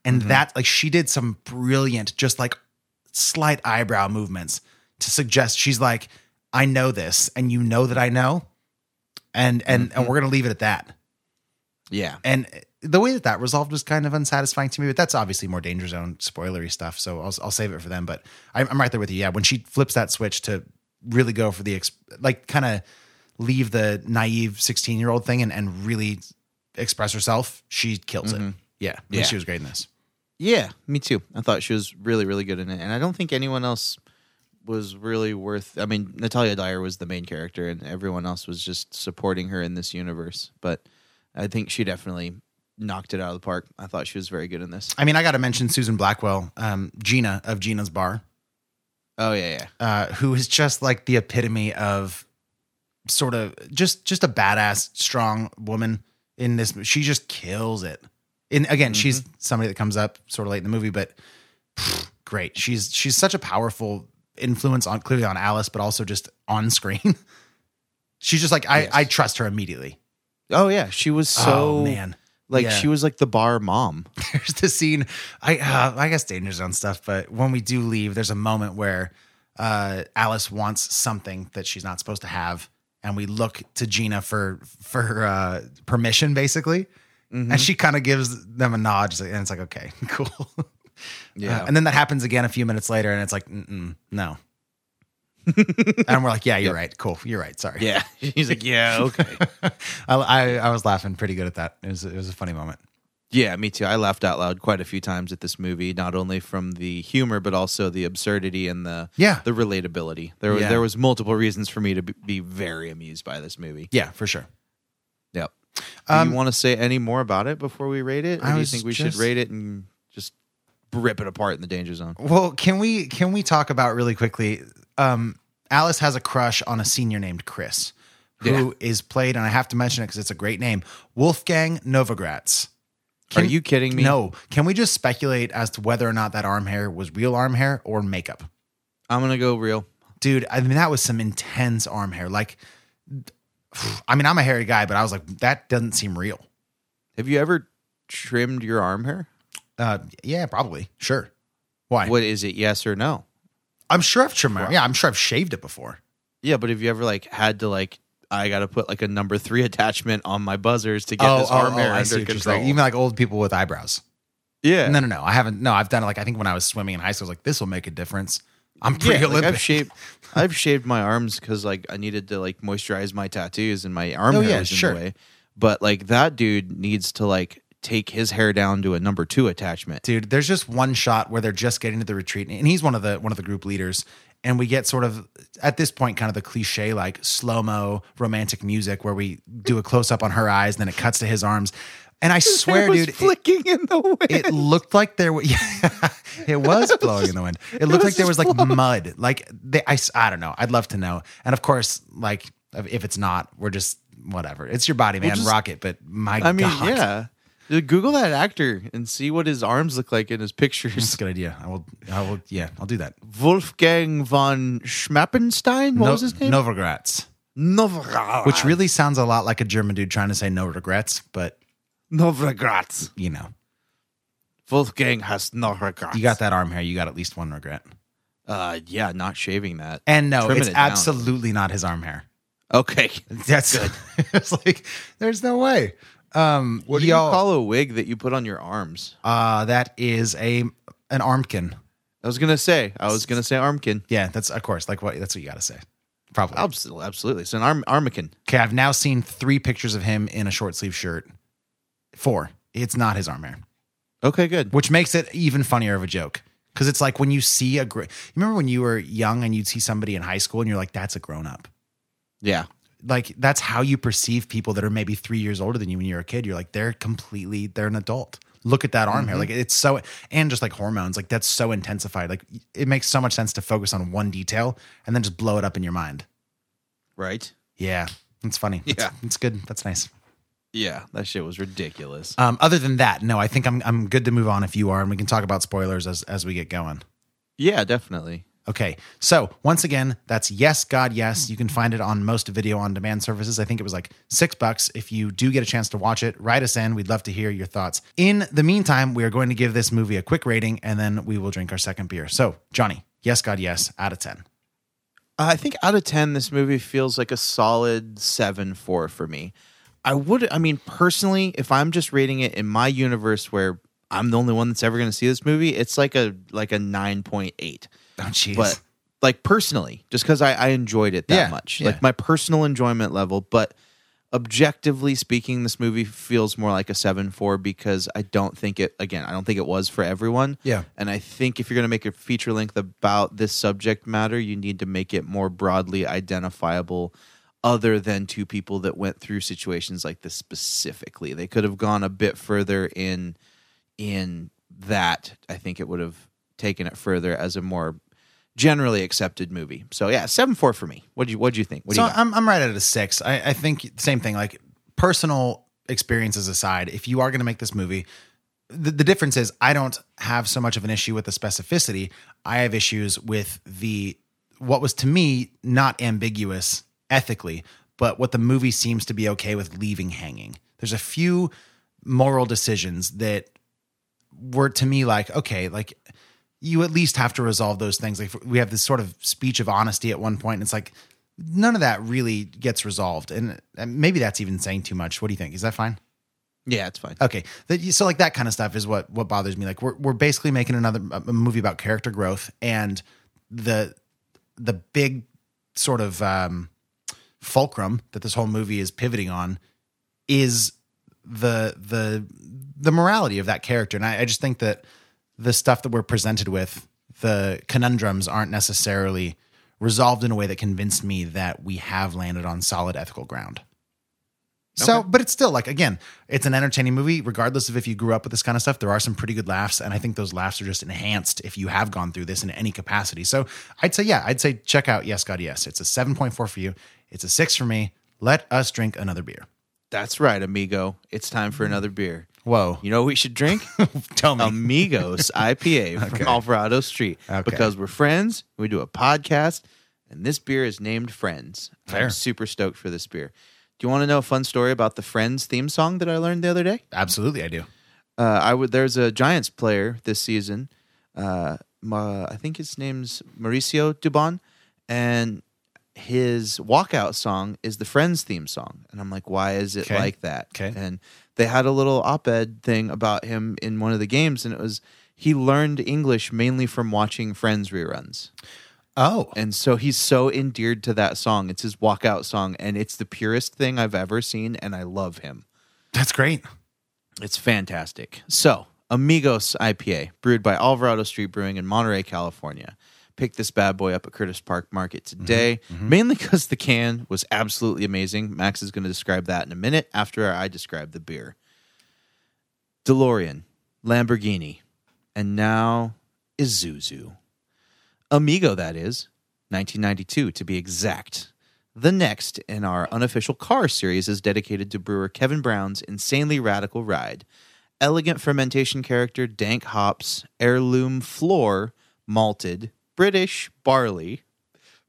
And mm-hmm. that like she did some brilliant, just like slight eyebrow movements to suggest she's like, I know this, and you know that I know, and and and mm-hmm. we're gonna leave it at that. Yeah. And the way that that resolved was kind of unsatisfying to me, but that's obviously more danger zone spoilery stuff. So I'll, I'll save it for them. But I'm, I'm right there with you. Yeah. When she flips that switch to really go for the, ex- like, kind of leave the naive 16 year old thing and, and really express herself, she kills it. Mm-hmm. Yeah. I Yeah. She was great in this. Yeah, me too. I thought she was really, really good in it, and I don't think anyone else was really worth. I mean, Natalia Dyer was the main character, and everyone else was just supporting her in this universe. But I think she definitely knocked it out of the park. I thought she was very good in this. I mean, I got to mention Susan Blackwell, um, Gina of Gina's Bar, Oh yeah, yeah. uh, who is just like the epitome of sort of just just a badass, strong woman in this. She just kills it. And again, she's somebody that comes up sort of late in the movie, but pff, great. She's she's such a powerful influence on clearly on Alice, but also just on screen. <laughs> she's just like I Yes. I trust her immediately. Oh yeah, she was so oh man. like Yeah. she was like the bar mom. <laughs> there's the scene i uh, i guess danger zone stuff but when we do leave there's a moment where uh alice wants something that she's not supposed to have and we look to gina for for uh permission basically and she kind of gives them a nod and it's like okay <laughs> cool Yeah. Uh, and then that happens again a few minutes later and it's like no <laughs> and we're like yeah you're Yep. right cool you're right sorry Yeah, <laughs> he's like, yeah, <laughs> okay. I, I i was laughing pretty good at that it was it was a funny moment Yeah, me too. I laughed out loud quite a few times at this movie, not only from the humor but also the absurdity and the Yeah. the relatability. There was Yeah. there was multiple reasons for me to be, very amused by this movie. yeah for sure Yep. Do Um, you want to say any more about it before we rate it, or I do you think we just- should rate it and rip it apart in the danger zone? Well, can we can we talk about really quickly? Um, Alice has a crush on a senior named Chris, who is played, and I have to mention it because it's a great name, Wolfgang Novogratz. Are you kidding me? No. Can we just speculate as to whether or not that arm hair was real arm hair or makeup? I'm gonna go real. Dude, I mean that was some intense arm hair. Like, I mean, I'm a hairy guy, but I was like, that doesn't seem real. Have you ever trimmed your arm hair? Uh, yeah, probably, sure. Why? What is it? Yes or no? I'm sure I've trimmed my. Yeah, I'm sure I've shaved it before. Yeah, but have you ever like had to like I got to put like a number three attachment on my buzzers to get oh, this oh, arm oh, hair see under control? Even like old people with eyebrows. yeah, No, no, no. I haven't. No, I've done it. Like I think when I was swimming in high school, I was like this will make a difference. I'm yeah. pretty like, I've shaved, <laughs> I've shaved my arms because like I needed to like moisturize my tattoos and my arm Oh, hair yeah, was in sure. the way. But like that dude needs to like take his hair down to a number two attachment. Dude, there's just one shot where they're just getting to the retreat, and he's one of the one of the group leaders. And we get sort of at this point kind of the cliche like slow mo romantic music where we do a close up on her eyes, and then it cuts to his arms. And I swear, Hair was dude, it, flicking in the wind. it looked like there was <laughs> yeah, it was blowing in the wind. It looked like there was like mud. Like they, I don't know. I'd love to know. And of course, like if it's not, we're just whatever. It's your body, man. just- Rock it. But my I mean, God. yeah. Dude, Google that actor and see what his arms look like in his pictures. That's a good idea. I will. I will. Yeah, I'll do that. Wolfgang von Schmappenstein. What No- was his name? Novogratz, Novogratz. which really sounds a lot like a German dude trying to say no regrets, but Novogratz. you know, Wolfgang has no regrets. you got that arm hair. You got at least one regret. Uh, yeah, not shaving that. And no, it's it absolutely not his arm hair. Okay. That's good. <laughs> it's like there's no way. Um, What do you y'all- call a wig that you put on your arms? Uh, that is a an armkin. I was gonna say. I was gonna say armkin. Yeah, that's of course like what that's what you got to say. Probably. Absolutely, absolutely. It's an arm armican. Okay, I've now seen three pictures of him in a short sleeve shirt. Four. It's not his arm hair, Okay, good. which makes it even funnier of a joke. Because it's like when you see a. You remember when you were young and you'd see somebody in high school and you're like, "That's a grown up." Yeah. Like that's how you perceive people that are maybe three years older than you when you're a kid. You're like, they're completely, they're an adult. Look at that arm hair. Mhm. Like it's so, and just like hormones, like that's so intensified. Like it makes so much sense to focus on one detail and then just blow it up in your mind. Right? Yeah. It's funny. It's- Yeah. It's, good. That's nice. Yeah, that shit was ridiculous. Um, other than that, no, I think I'm, I'm good to move on if you are, and we can talk about spoilers as, as we get going. Yeah, definitely. Okay. So once again, that's Yes, God, Yes. You can find it on most video on demand services. I think it was like six bucks. If you do get a chance to watch it, write us in. We'd love to hear your thoughts. In the meantime, we are going to give this movie a quick rating and then we will drink our second beer. So, Johnny, Yes, God, Yes, out of 10. I think out of 10, this movie feels like a solid 7 4 for me. I would, I mean, personally, if I'm just rating it in my universe where I'm the only one that's ever going to see this movie, it's like a like a 9.8. Oh, jeez. But like personally, just because I, I enjoyed it that Yeah, much, yeah. like my personal enjoyment level, but objectively speaking, this movie feels more like a 7 4 because I don't think it, again, I don't think it was for everyone. Yeah. And I think if you're going to make a feature length about this subject matter, you need to make it more broadly identifiable other than two people that went through situations like this specifically. They could have gone a bit further in in that. I think it would have taken it further as a more generally accepted movie. So yeah, 7-4 for me. What do you what do you think? What so you? I'm, I'm right at a six. I, I think same thing, like personal experiences aside, if you are going to make this movie, the, the difference is I don't have so much of an issue with the specificity. I have issues with the what was to me not ambiguous ethically, but what the movie seems to be okay with leaving hanging. There's a few moral decisions that were to me like, okay, like you at least have to resolve those things. Like we have this sort of speech of honesty at one point, and it's like none of that really gets resolved. And maybe that's even saying too much. What do you think? Is that fine? yeah, it's fine. Okay, so like that kind of stuff is what what bothers me. Like we're we're basically making another a movie about character growth, and the the big sort of um, fulcrum that this whole movie is pivoting on is the the the morality of that character. And I, I just think that the stuff that we're presented with, the conundrums, aren't necessarily resolved in a way that convinced me that we have landed on solid ethical ground. So, but it's still like again, it's an entertaining movie, regardless of if you grew up with this kind of stuff. There are some pretty good laughs, and I think those laughs are just enhanced if you have gone through this in any capacity. So, I'd say, yeah, I'd say check out Yes God Yes. It's a seven point four for you. It's a six for me. Let us drink another beer. That's right, amigo. It's time for another beer. Whoa! You know what we should drink? <laughs> Tell me. Amigos <laughs> IPA Okay. from Alvarado Street. Okay. Because we're friends, we do a podcast, and this beer is named Friends. Fair. I'm super stoked for this beer. Do you want to know a fun story about the Friends theme song that I learned the other day? Absolutely, I do. Uh, I would. There's a Giants player this season. Uh, I think his name's Mauricio Dubon, and his walkout song is the Friends theme song. And I'm like, why is it Okay. like that? Okay. And they had a little op-ed thing about him in one of the games, and it was he learned English mainly from watching Friends reruns. Oh, And so he's so endeared to that song. It's his walkout song, and it's the purest thing I've ever seen, and I love him. that's great. It's fantastic. So, Amigos IPA, brewed by Alvarado Street Brewing in Monterey, California. Picked this bad boy up at Curtis Park Market mm-hmm. today, mm-hmm. mainly because the can was absolutely amazing. Max is going to describe that in a minute after I describe the beer. DeLorean, Lamborghini, and now Isuzu. Amigo, that is, 1992 to be exact. The next in our unofficial car series is dedicated to brewer Kevin Brown's insanely radical ride. Elegant fermentation character, dank hops, heirloom floor, malted, British barley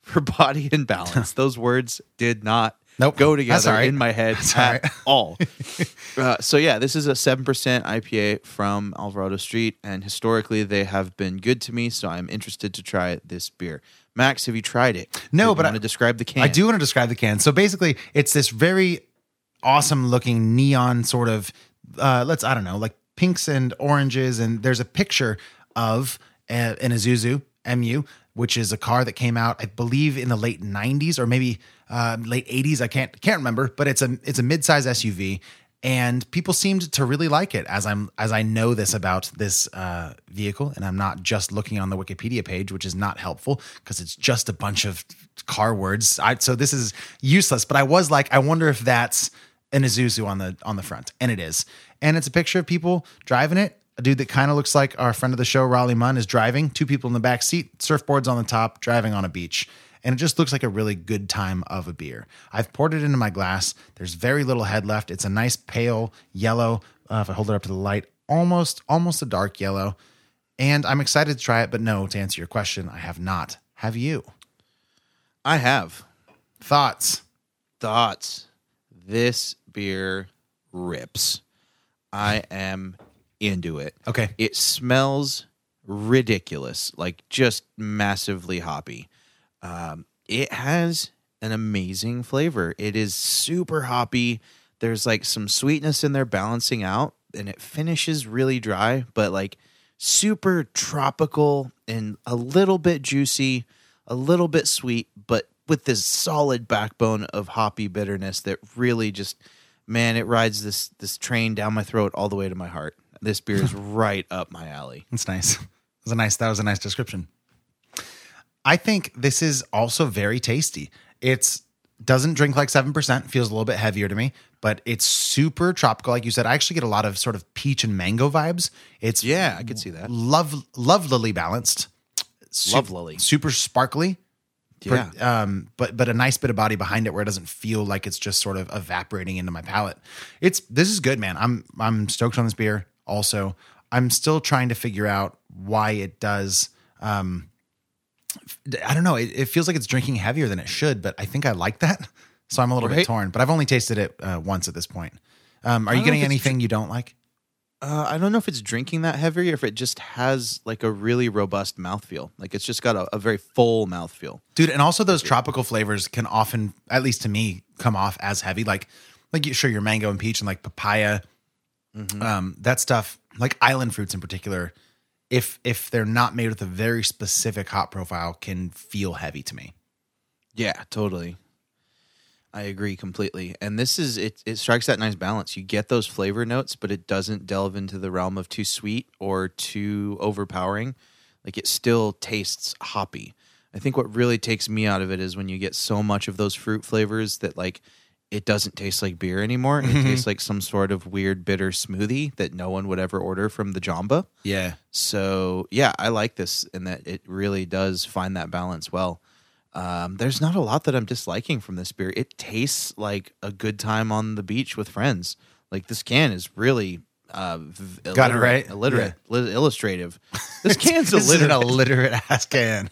for <laughs> body and <laughs> balance. Those words did not Nope. go together right. in my head <laughs> That's at right. all. Uh, so yeah, this is a seven percent IPA from Alvarado Street, and historically they have been good to me. So I'm interested to try this beer. Max, have you tried it? No, but want to describe the can. I do want to describe the can. So basically, it's this very awesome looking neon sort of uh let's I don't know, like pinks and oranges and there's a picture of uh, an Isuzu MU which is a car that came out I believe in the late 90s or maybe uh, late 80s I can't can't remember, but it's a it's a mid-size SUV and people seemed to really like it as I'm as I know this about this uh, vehicle, and I'm not just looking on the Wikipedia page, which is not helpful because it's just a bunch of car words. I, so this is useless. But I was like, I wonder if that's an Isuzu on the on the front, and it is, and it's a picture of people driving it. A dude that kind of looks like our friend of the show, Raleigh Munn, is driving. Two people in the back seat, surfboards on the top, driving on a beach and it just looks like a really good time of a beer. I've poured it into my glass. There's very little head left. It's a nice pale yellow. Uh, if I hold it up to the light, almost almost a dark yellow. And I'm excited to try it, but no, to answer your question, I have not. Have you? I have Thoughts? thoughts. This beer rips. I am into it. Okay. It smells ridiculous, like just massively hoppy. Um, it has an amazing flavor. It is super hoppy. There's like some sweetness in there balancing out, and it finishes really dry, but like super tropical and a little bit juicy, a little bit sweet, but with this solid backbone of hoppy bitterness that really just man, it rides this this train down my throat all the way to my heart. This beer is right up my alley. That's nice. That was a nice. That was a nice description. I think this is also very tasty. It's doesn't drink like seven percent. Feels a little bit heavier to me, but it's super tropical. Like you said, I actually get a lot of sort of peach and mango vibes. It's Yeah, I could see that. love lovelily balanced. Su- Lovelily. super sparkly. Yeah. Um, but but a nice bit of body behind it where it doesn't feel like it's just sort of evaporating into my palate. It's this is good, man. I'm I'm stoked on this beer. Also, I'm still trying to figure out why it does. Um, I don't know. It, it feels like it's drinking heavier than it should, but I think I like that. <laughs> So I'm a little bit torn. But I've only tasted it uh, once at this point. Um, are you getting anything you don't like? Uh, I don't know if it's drinking that heavy or if it just has like a really robust mouthfeel. Like it's just got a, a very full mouthfeel. dude and also those tropical flavors can often at least to me come off as heavy like like you- sure your mango and peach and like papaya um that stuff like island fruits in particular if if they're not made with a very specific hot profile can feel heavy to me Yeah, totally. I agree completely. And this is it it strikes that nice balance. You get those flavor notes, but it doesn't delve into the realm of too sweet or too overpowering. Like it still tastes hoppy. I think what really takes me out of it is when you get so much of those fruit flavors that like it doesn't taste like beer anymore. It tastes like some sort of weird bitter smoothie that no one would ever order from the Jamba. yeah So yeah, I like this in that it really does find that balance well. Um, there's not a lot that I'm disliking from this beer. It tastes like a good time on the beach with friends. Like this can is really uh, v- Got it right? illiterate, li- illustrative. <laughs> This can's this is an illiterate, illiterate ass can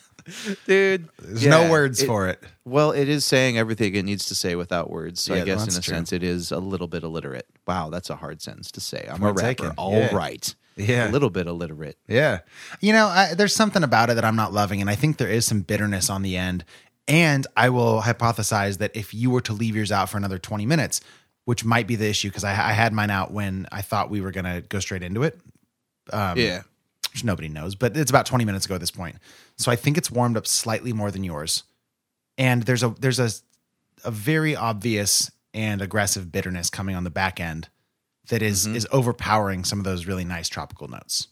dude. there's Yeah, no words it- for it Well, it is saying everything it needs to say without words. So Yeah, I guess in a true. sense, it is a little bit illiterate. Wow, that's a hard sentence to say. I'm Point a rapper. taken. All Yeah. right. Yeah. a little bit illiterate. Yeah. You know, I, there's something about it that I'm not loving, and I think there is some bitterness on the end. And I will hypothesize that if you were to leave yours out for another 20 minutes, which might be the issue, because I, I had mine out when I thought we were going to go straight into it, um, yeah. which nobody knows, but it's about 20 minutes ago at this point. So I think it's warmed up slightly more than yours. And there's a there's a a very obvious and aggressive bitterness coming on the back end that is- mm-hmm. is overpowering some of those really nice tropical notes.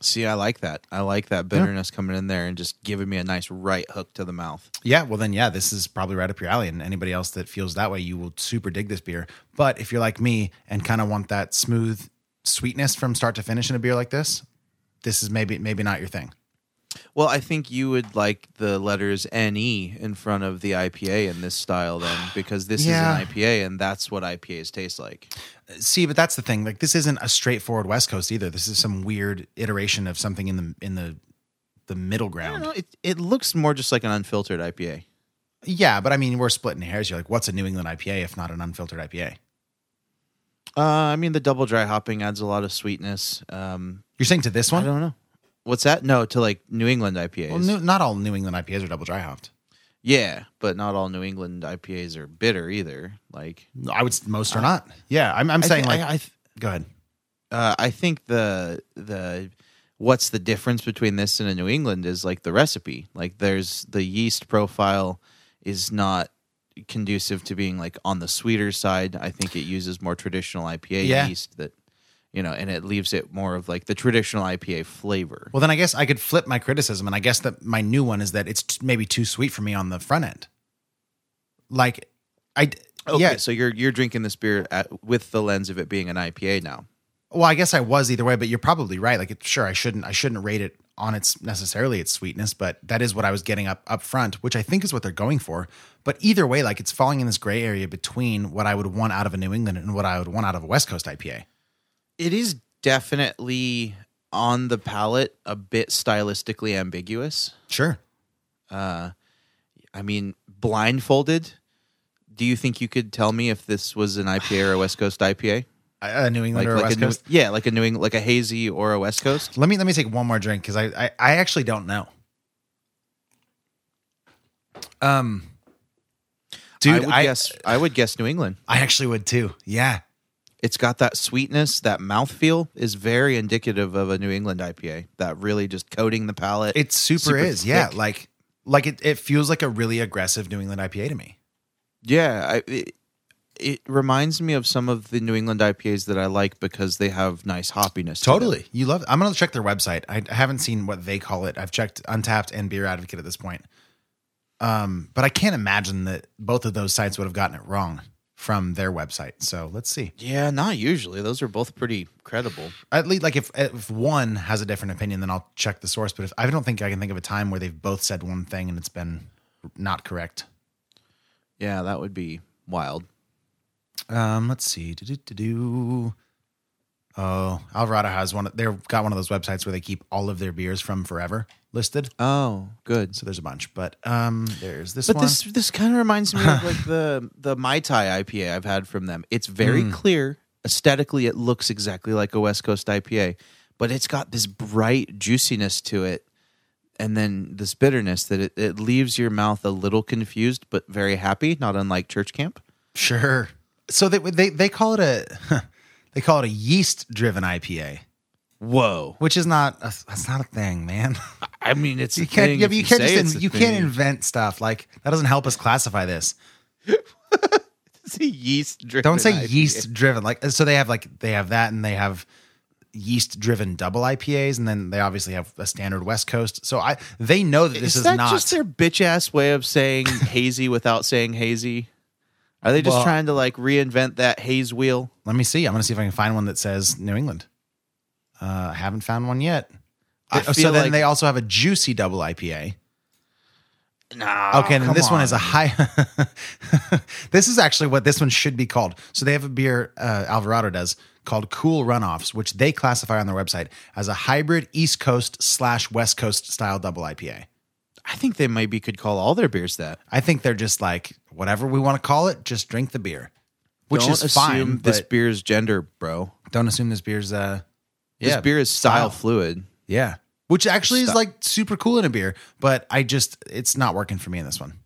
See, I like that. I like that bitterness coming in there and just giving me a nice right hook to the mouth. Yeah, well then yeah, this is probably right up your alley. And anybody else that feels that way, you will super dig this beer. But if you're like me and kind of want that smooth sweetness from start to finish in a beer like this, this is maybe maybe not your thing. Well, I think you would like the letters NE in front of the IPA in this style then, <sighs> because this Yeah. is an IPA and that's what IPAs taste like. See, but that's the thing. Like this isn't a straightforward West Coast either. This is some weird iteration of something in the in the the middle I don't ground. know. It, it looks more just like an unfiltered IPA. Yeah, but I mean, we're splitting hairs. You're like, what's a New England IPA if not an unfiltered IPA? Uh, I mean, the double dry hopping adds a lot of sweetness. Um, You're saying to this one? I one? don't know. What's that? No, to like New England IPAs. Well, new, not all New England IPAs are double dry hopped. yeah, but not all New England IPAs are bitter either. Like, I would most are not. Yeah, I'm, I'm I saying thi- like. I, I, th- go ahead. uh, I think the the what's the difference between this and a New England is like the recipe. Like there's the yeast profile is not conducive to being like on the sweeter side. I think it uses more traditional IPA Yeah. yeast that you know, and it leaves it more of like the traditional IPA flavor. Well, then I guess I could flip my criticism, and I guess that my new one is that it's t- maybe too sweet for me on the front end. Like, I Okay, yeah. so you're you're drinking this beer at, with the lens of it being an IPA now. Well, I guess I was either way, but you're probably right. Like, it, sure, I shouldn't I shouldn't rate it on its necessarily its sweetness, but that is what I was getting up up front, which I think is what they're going for. But either way, like it's falling in this gray area between what I would want out of a New England and what I would want out of a West Coast IPA. It is definitely on the palate a bit stylistically ambiguous. Sure. Uh, I mean, blindfolded. Do you think you could tell me if this was an IPA or a West Coast IPA? <sighs> A New England or a like West a New, Coast? yeah, like a New England, like a hazy or a West Coast. Let me let me take one more drink because I, I I actually don't know. Um, dude, I would I guess I would guess New England. I actually would too. Yeah, It's got that sweetness, that mouthfeel is very indicative of a New England IPA. That really just coating the palate. it super, Super is. Yeah, like like it it feels like a really aggressive New England IPA to me. yeah, I, it, it reminds me of some of the New England IPAs that I like because they have nice hoppiness. to. Totally, you love. It. I'm gonna check their website. I, I haven't seen what they call it. I've checked Untappd and Beer Advocate at this point. Um, but I can't imagine that both of those sites would have gotten it wrong from their website. So let's see. Yeah, not usually. Those are both pretty credible. At least, like if if one has a different opinion, then I'll check the source. But if I don't think I can think of a time where they've both said one thing and it's been not correct. Yeah, that would be wild. Um, let's see. Do-do-do-do. Oh, Alvarado has one. They've got one of those websites where they keep all of their beers from forever listed. Oh, good. So there's a bunch, but um, there's this But one. this this kind of reminds me of <laughs> like the the Mai Tai IPA I've had from them. It's very Mm. clear aesthetically. It looks exactly like a West Coast IPA, but it's got this bright juiciness to it, and then this bitterness that it, it leaves your mouth a little confused but very happy. Not unlike Church Camp. Sure. So they they they call it a <laughs> they call it a yeast driven IPA, Whoa! which is not a, that's not a thing, man. I mean, it's You a can't thing yeah, but you can't just in, you thing. can't invent stuff like that doesn't help us classify this. <laughs> It's a yeast driven. Don't say yeast driven. Like so they have like they have that and they have yeast driven double IPAs and then they obviously have a standard West Coast. So I they know that this is is, that not just their bitch ass way of saying <laughs> hazy without saying hazy? Are they just Well- trying to like reinvent that haze wheel? Let me see. I'm going to see if I can find one that says New England. Uh, I haven't found one yet. I so then like- they also have a juicy double IPA. Nah. Okay, and then come this one is a high. <laughs> this is actually what this one should be called. So they have a beer, uh, Alvarado does, called Cool Runoffs, which they classify on their website as a hybrid East Coast slash West Coast style double IPA. I think they maybe could call all their beers that. I think they're just like whatever we want to call it, just drink the beer, which Don't is assume fine. this but beer's gender, bro. don't assume this beer's uh, This yeah, beer is style style. fluid. Yeah. Which actually is like super cool in a beer, but I just it's not working for me in this one.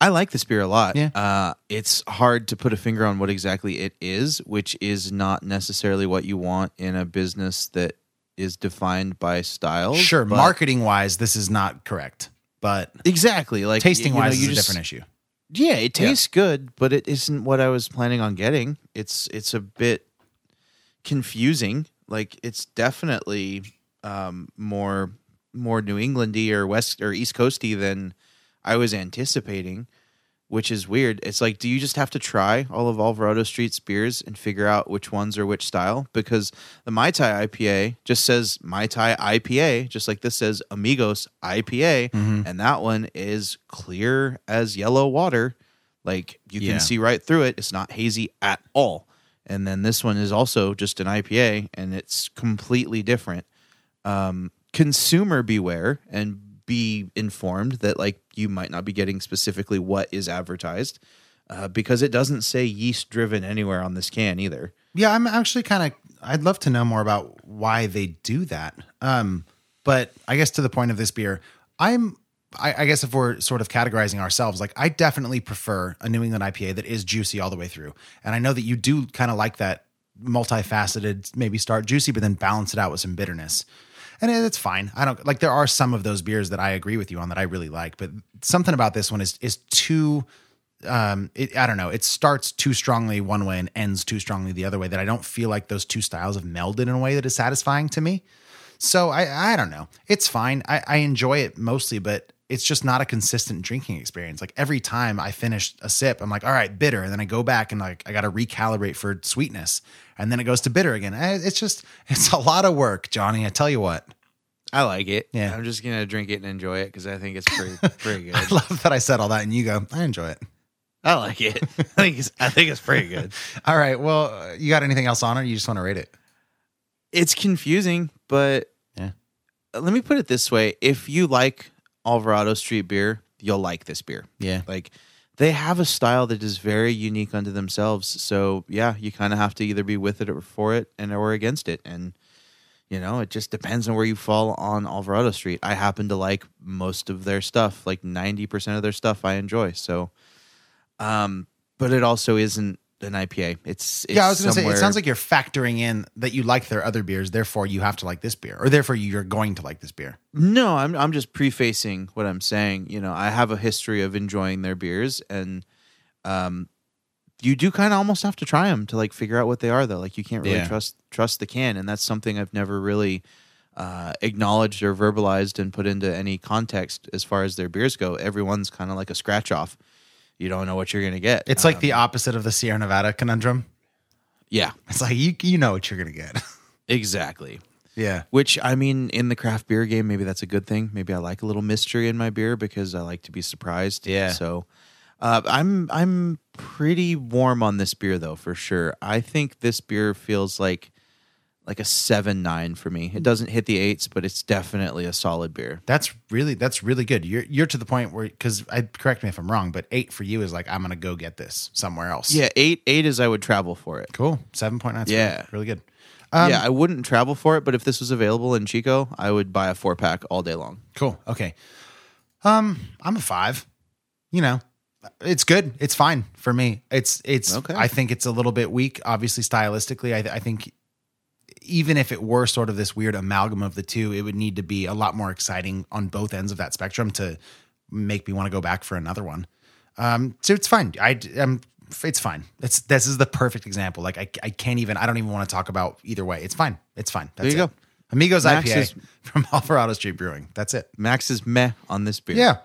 I like this beer a lot. Yeah. Uh, it's hard to put a finger on what exactly it is, which is not necessarily what you want in a business that is defined by styles. Sure, but- marketing wise, this is not correct, but Exactly. Like tasting wise is a different issue. Yeah, it tastes good, but it isn't what I was planning on getting. It's it's a bit confusing. Like it's definitely um, more more New Englandy or West or East Coasty than I was anticipating, which is weird. It's like, do you just have to try all of Alvarado Street's beers and figure out which ones are which style? Because the Mai Tai IPA just says Mai Tai IPA, just like this says Amigos IPA, Mm-hmm. and that one is clear as yellow water. Like you can Yeah. see right through it. It's not hazy at all. And then this one is also just an IPA, and it's completely different um, consumer beware and be informed that like you might not be getting specifically what is advertised uh, because it doesn't say yeast driven anywhere on this can either. Yeah, I'm actually kind of. I'd love to know more about why they do that. Um, but I guess to the point of this beer, I'm. I, I guess if we're sort of categorizing ourselves, like I definitely prefer a New England IPA that is juicy all the way through, and I know that you do kind of like that multifaceted, maybe start juicy, but then balance it out with some bitterness. And it's fine. I don't like. There are some of those beers that I agree with you on that I really like, but something about this one is is too um, it, I don't know. It starts too strongly one way and ends too strongly the other way. That I don't feel like those two styles have melded in a way that is satisfying to me. So I, I don't know. It's fine. I, I enjoy it mostly, but it's just not a consistent drinking experience. Like every time I finish a sip, I'm like, all right, bitter, and then I go back and like I got to recalibrate for sweetness, and then it goes to bitter again. Eh, It's just it's a lot of work, Johnny. I tell you what. I like it. Yeah. I'm just gonna drink it and enjoy it because I think it's pretty <laughs> pretty good. I love that I said all that, and you go, I enjoy it. I like it. <laughs> I think it's I think it's pretty good. <laughs> All right. Well, you got anything else on it? Or you just want to rate it? It's confusing, but Yeah. let me put it this way: if you like Alvarado Street beer, you'll like this beer. Yeah. Like they have a style that is very unique unto themselves. So yeah, you kind of have to either be with it or for it, and or against it, and you know it just depends on where you fall on Alvarado Street. I happen to like most of their stuff, like ninety percent of their stuff. I enjoy so. Um, but it also isn't an IPA. It's, it's yeah, I was going to say, it sounds like you're factoring in that you like their other beers, therefore you have to like this beer, or therefore you're going to like this beer. No, I'm I'm just prefacing what I'm saying. You know, I have a history of enjoying their beers, and um, you do kind of almost have to try them to like figure out what they are, though. Like you can't really Yeah. trust trust the can, and that's something I've never really uh, acknowledged or verbalized and put into any context as far as their beers go. Everyone's kind of like a scratch off. You don't know what you're gonna get. It's like Um, the opposite of the Sierra Nevada conundrum. yeah, It's like you you know what you're going to get. <laughs> exactly. yeah. Which I mean, in the craft beer game, maybe that's a good thing. Maybe I like a little mystery in my beer because I like to be surprised. Yeah. So, uh, I'm I'm pretty warm on this beer though, for sure. I think this beer feels like like a seven nine for me. It doesn't hit the eights, but it's definitely a solid beer. That's really that's really good. You're you're to the point where because I correct me if I'm wrong, but eight for you is like I'm to go get this somewhere else. Yeah, eight eight is I would travel for it. Cool. Seven point nine. Yeah. Really good. Um, yeah, I wouldn't travel for it, but if this was available in Chico, I would buy a four pack all day long. Cool. Okay. Um, I'm a five. You know, it's good. It's fine for me. It's it's. Okay. I think it's a little bit weak. Obviously, stylistically, I, I think even if it were sort of this weird amalgam of the two, it would need to be a lot more exciting on both ends of that spectrum to make me want to go back for another one. Um, so it's fine. I um, it's fine. It's this is the perfect example. Like I I can't even. I don't even want to talk about either way. It's fine. It's fine. That's There you it. go. Amigos Max IPA is- <laughs> from Alvarado Street Brewing. That's it. Max is meh on this beer. Yeah.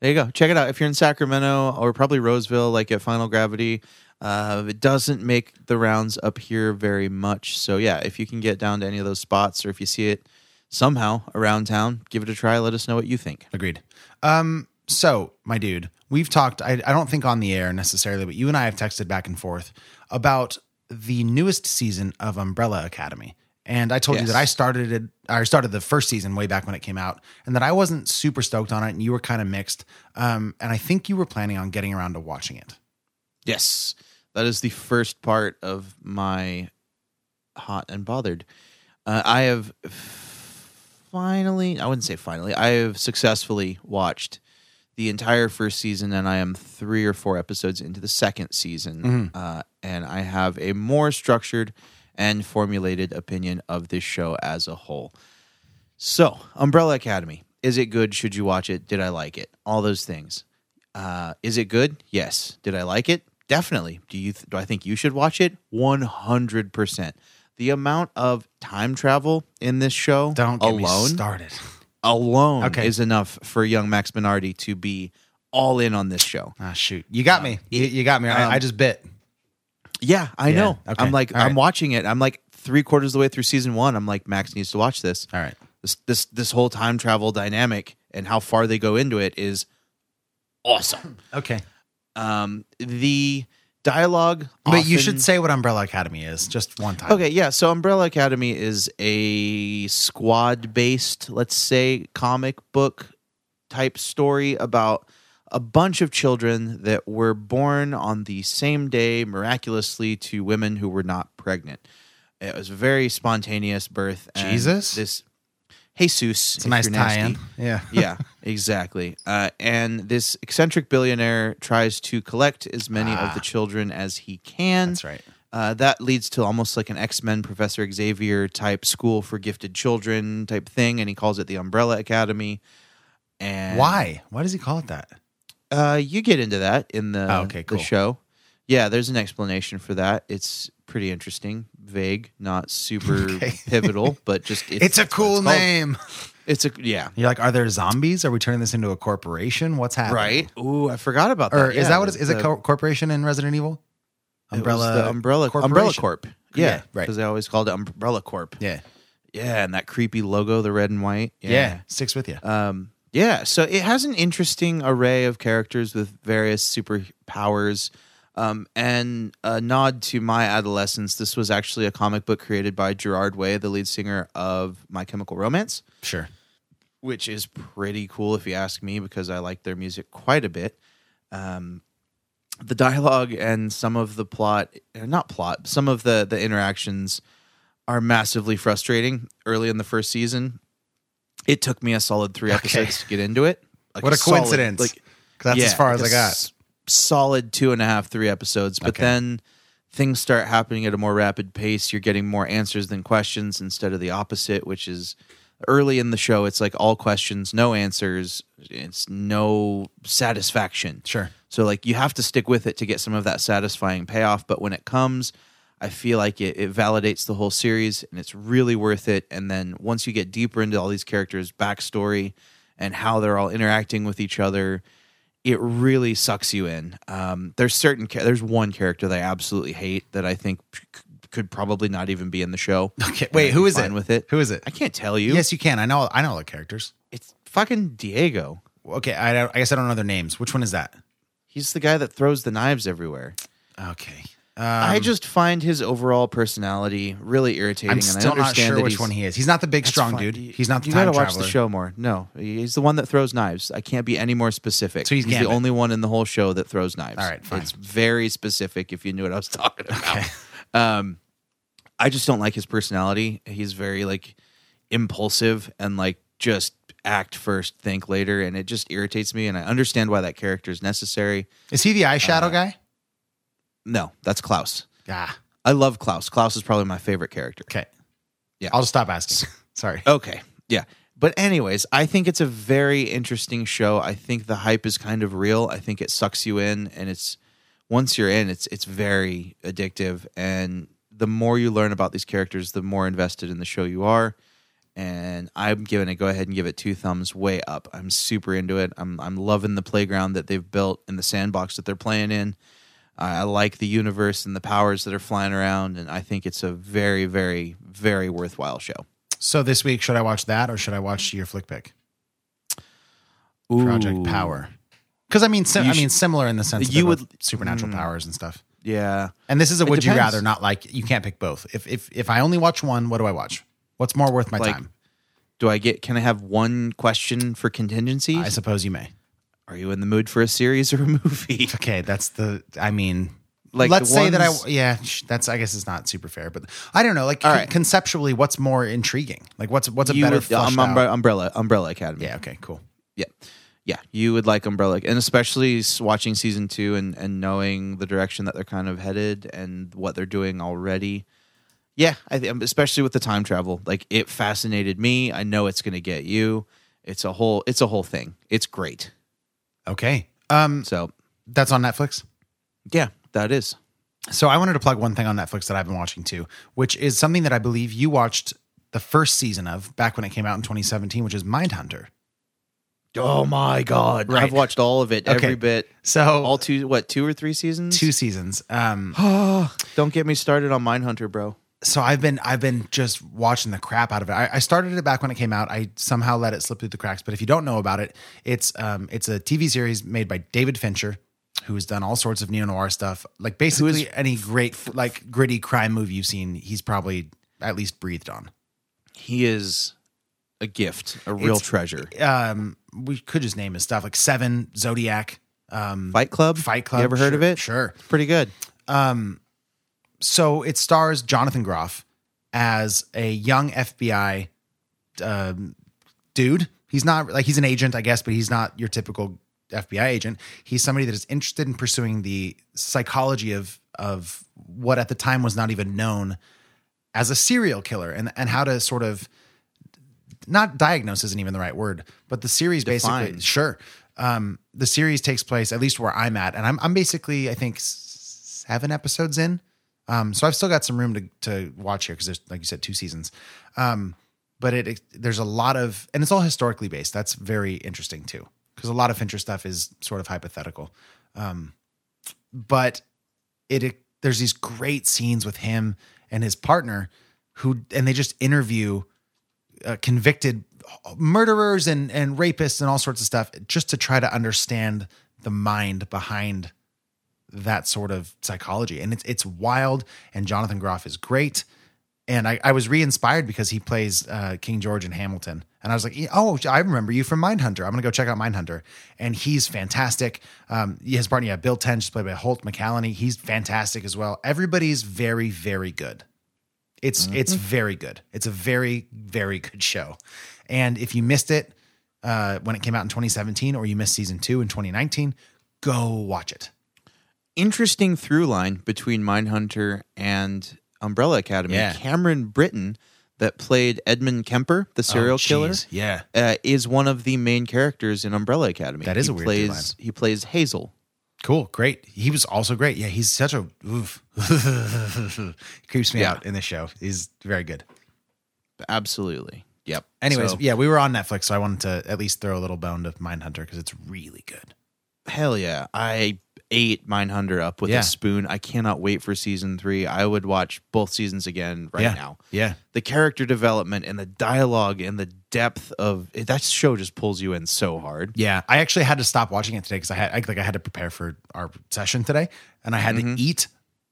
There you go. Check it out. If you're in Sacramento or probably Roseville, like at Final Gravity, uh, it doesn't make the rounds up here very much. So yeah, if you can get down to any of those spots, or if you see it somehow around town, give it a try. Let us know what you think. Agreed. Um, so my dude, we've talked, I, I don't think on the air necessarily, but you and I have texted back and forth about the newest season of Umbrella Academy. And I told you that I started it, I started the first season way back when it came out, and that I wasn't super stoked on it, and you were kind of mixed. Um, and I think you were planning on getting around to watching it. Yes, that is the first part of my hot and bothered. Uh, I have finally, I wouldn't say finally, I have successfully watched the entire first season, and I am three or four episodes into the second season. Uh, and I have a more structured and formulated opinion of this show as a whole. So, Umbrella Academy. Is it good? Should you watch it? Did I like it? All those things. Uh, is it good? Yes. Did I like it? Definitely. Do you? Th- do I think you should watch it? One hundred percent. The amount of time travel in this show Don't get alone me started. alone Okay. is enough for young Max Minardi to be all in on this show. Ah, shoot. You got me. You, you got me. Um, I, I just bit. Yeah, I Yeah, know. okay. I'm like, All right. I'm watching it. I'm like three quarters of the way through season one. I'm like, Max needs to watch this. All right. This this this whole time travel dynamic and how far they go into it is awesome. Okay. Um, the dialogue, But you often- should say what Umbrella Academy is just one time. Okay, yeah. So Umbrella Academy is a squad based, let's say, comic book type story about a bunch of children that were born on the same day miraculously to women who were not pregnant. It was a very spontaneous birth. and Jesus? This Jesus. It's a nice tie-in. Yeah. <laughs> yeah, exactly. Uh, and this eccentric billionaire tries to collect as many of the children as he can. Ah. That's right. Uh, that leads to almost like an X Men Professor Xavier type school for gifted children type thing, and he calls it the Umbrella Academy. And Why? Why does he call it that? Uh, you get into that in the Oh, okay, cool. the show. Yeah, there's an explanation for that. It's pretty interesting, vague, not super <laughs> Okay. pivotal, but just <laughs> It's, a cool it's name. It's a yeah, You're like, are there zombies? Are we turning this into a corporation? What's happening? right. Ooh, I forgot about that. Or is that what is? Is it co- corporation in Resident Evil? Umbrella. the umbrella umbrella corp? Yeah, Yeah, right. Because they always called it umbrella corp. Yeah. Yeah, and that creepy logo, the red and white. Yeah. Sticks with you. Um, yeah, so it has an interesting array of characters with various superpowers. Um, and a nod to my adolescence, this was actually a comic book created by Gerard Way, the lead singer of My Chemical Romance, sure. which is pretty cool if you ask me, because I like their music quite a bit. Um, the dialogue and some of the plot, uh, not plot, some of the the interactions are massively frustrating early in the first season. It took me a solid three episodes to get into it. Like What a solid- coincidence. like 'Cause that's as far as like I a got. s- solid two and a half, three episodes. But Okay. then things start happening at a more rapid pace. You're getting more answers than questions instead of the opposite, which is early in the show. It's like all questions, no answers. It's no satisfaction. Sure. So like you have to stick with it to get some of that satisfying payoff. But when it comes, I feel like it, it validates the whole series and it's really worth it. And then once you get deeper into all these characters' backstory and how they're all interacting with each other, it really sucks you in. Um, there's certain there's one character that I absolutely hate that I think c- could probably not even be in the show. <laughs> Okay. Wait, who is it? With it, Who is it? I can't tell you. Yes, you can. I know. I know all the characters. it's fucking Diego. Okay. I, don't- I guess I don't know their names. Which one is that? He's the guy that throws the knives everywhere. Okay. I just find his overall personality really irritating. I'm and still I not understand sure which one he is. He's not the big strong fine. dude. He's not the You time gotta watch traveler. the show more. No, he's the one that throws knives. I can't be any more specific. So he's the only one in the whole show that throws knives. All right, fine. It's very specific. If you knew what I was <laughs> talking about. Um, I just don't like his personality. He's very like impulsive and like just act first, think later, and it just irritates me. And I understand why that character is necessary. Is he the eyeshadow Uh, guy? No, that's Klaus. Ah. I love Klaus. Klaus is probably my favorite character. Okay. Yeah. I'll just stop asking. <laughs> Sorry. Okay. Yeah. But anyways, I think it's a very interesting show. I think the hype is kind of real. I think it sucks you in and it's once you're in, it's it's very addictive and the more you learn about these characters, the more invested in the show you are. And I'm giving it go ahead and give it two thumbs way up. I'm super into it. I'm I'm loving the playground that they've built and the sandbox that they're playing in. I like the universe and the powers that are flying around, and I think it's a very, very, very worthwhile show. So this week, should I watch that or should I watch your flick pick? Project Power. Because I mean, sim- I mean, similar in the sense you you would supernatural Mm. powers and stuff. Yeah. And this is a It would you rather, not like you can't pick both. If if if I only watch one, what do I watch? What's more worth my Like, time? Do I get? Can I have one question for contingency? I suppose you may. Are you in the mood for a series or a movie? <laughs> Okay, that's the. I mean, Like let's say that I. Yeah, that's. I guess it's not super fair, but I don't know. Like All con- right. conceptually, what's more intriguing? Like what's what's a You better would- um, Umbre- Umbrella Umbrella Academy. Yeah. Okay. Cool. Yeah. Yeah, you would like Umbrella, and especially watching season two and, and knowing the direction that they're kind of headed and what they're doing already. Yeah, I think especially with the time travel, like it fascinated me. I know it's going to get you. It's a whole. It's a whole thing. It's great. Okay. Um. So that's on Netflix. yeah, that is. So I wanted to plug one thing on Netflix that I've been watching too, which is something that I believe you watched the first season of back when it came out in 2017, which is Mindhunter. Oh my god! Right. I've watched all of it, Okay. every bit. So All two, what two or three seasons? two seasons. Um. <gasps> Don't get me started on Mindhunter, bro. So I've been I've been just watching the crap out of it. I, I started it back when it came out. I somehow let it slip through the cracks. But if you don't know about it, it's um it's a TV series made by David Fincher, who has done all sorts of neo noir stuff. Like basically any great like gritty crime movie you've seen, he's probably at least breathed on. He is a gift, a real It's- treasure. Um, we could just name his stuff like Seven, Zodiac, um, Fight Club. Fight Club. You ever heard of it? Sure. It's pretty good. Um, so it stars Jonathan Groff as a young FBI um, dude. He's not like he's an agent, I guess, but he's not your typical FBI agent. He's somebody that is interested in pursuing the psychology of of what at the time was not even known as a serial killer and and how to sort of not diagnose isn't even the right word, but the series basically sure Um, the series takes place at least where I'm at, and I'm I'm basically I think seven episodes in. Um, so I've still got some room to to watch here because there's like you said two seasons. Um, but it, it there's a lot of and it's all historically based. That's very interesting too because a lot of Fincher stuff is sort of hypothetical. Um, but it, it there's these great scenes with him and his partner who and they just interview uh, convicted murderers and and rapists and all sorts of stuff just to try to understand the mind behind that sort of psychology. And it's it's wild and Jonathan Groff is great. And I, I was re-inspired because he plays uh, King George in Hamilton. And I was like oh I remember you from Mindhunter. I'm gonna go check out Mindhunter. And he's fantastic. Um, his partner yeah Bill Tench played by Holt McCallany. He's fantastic as well. Everybody's very very good. It's it's very good. It's a very very good show. And if you missed it uh, when it came out in 2017, or you missed season two in 2019, go watch it. Interesting through line between Mindhunter and Umbrella Academy. Yeah. Cameron Britton, that played Edmund Kemper, the serial Oh, killer. Yeah. uh, is one of the main characters in Umbrella Academy. That is he a weird plays, through He plays Hazel. Cool, great. He was also great. Yeah, he's such a oof. <laughs> creeps me Yeah. out in this show. He's very good. Absolutely. Yep. Anyways, So- yeah, we were on Netflix, so I wanted to at least throw a little bone to Mindhunter because it's really good. Hell yeah. I ate Mindhunter up with Yeah. a spoon. I cannot wait for season three. I would watch both seasons again right yeah. now. Yeah. The character development and the dialogue and the depth of that show just pulls you in so hard. Yeah, I actually had to stop watching it today because I had I, like I had to prepare for our session today, and I had Mm-hmm. to eat.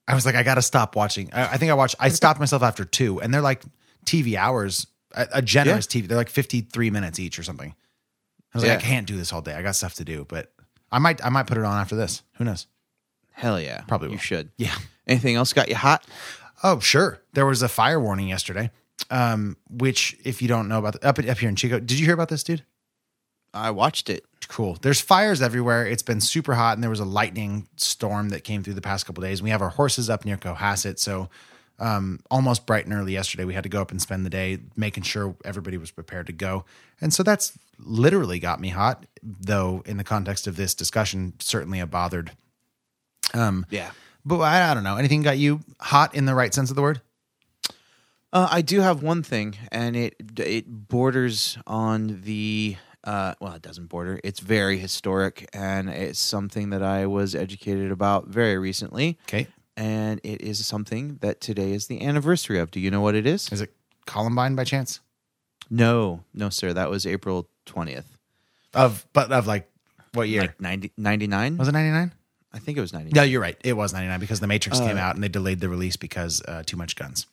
I was like, I got to stop watching. I, I think I watched. I stopped myself after two, and they're like TV hours, a, a generous TV. They're like fifty three minutes each or something. I was like, I can't do this all day. I got stuff to do, but I might I might put it on after this. Who knows? Hell yeah. Probably You should. Yeah. Anything else got you hot? Oh, sure. There was a fire warning yesterday. Um, which if you don't know about the, up up here in Chico, did you hear about this, dude? I watched it. cool. There's fires everywhere. It's been super hot, and there was a lightning storm that came through the past couple days. We have our horses up near Cohasset, so um, almost bright and early yesterday, we had to go up and spend the day making sure everybody was prepared to go. And so that's literally got me hot, though. In the context of this discussion, certainly a bothered. Um, Yeah. but I, I don't know. Anything got you hot in the right sense of the word? Uh, I do have one thing, and it it borders on the uh, well, it doesn't border. It's very historic, and it's something that I was educated about very recently. Okay, and it is something that today is the anniversary of. Do you know what it is? is it Columbine by chance? No, no, sir. That was April twentieth, Of but of like what year? like 90, 99? was it ninety nine? I think it was ninety. No, you're right. It was 99 because The Matrix came Uh, out and they delayed the release because uh, too much guns.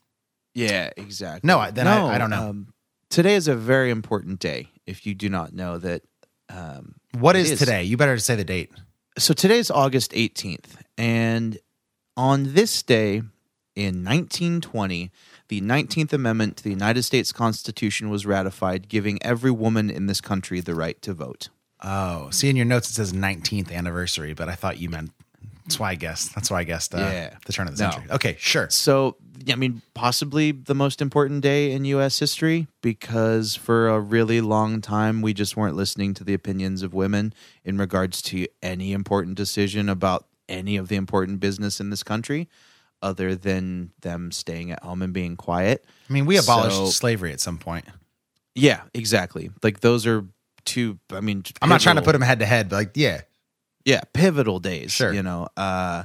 Yeah, exactly. No, I- then I- I don't know. Um, today is a very important day. If you do not know that, um, What it is, today? You better say the date. So today's August 18th. And on this day in 1920, the 19th Amendment to the United States Constitution was ratified, giving every woman in this country the right to vote. Oh, see in your notes it says 19th anniversary, but I thought you meant. That's why I guessed. That's why I guessed. Uh, Yeah. the turn of the No. century. Okay, sure. So, I mean, possibly the most important day in U.S. history because for a really long time we just weren't listening to the opinions of women in regards to any important decision about any of the important business in this country, other than them staying at home and being quiet. I mean, we abolished So- slavery at some point. Yeah, exactly. Like those are two. I mean, I'm not trying to put them head to head, but like, yeah, yeah pivotal days Sure. you know uh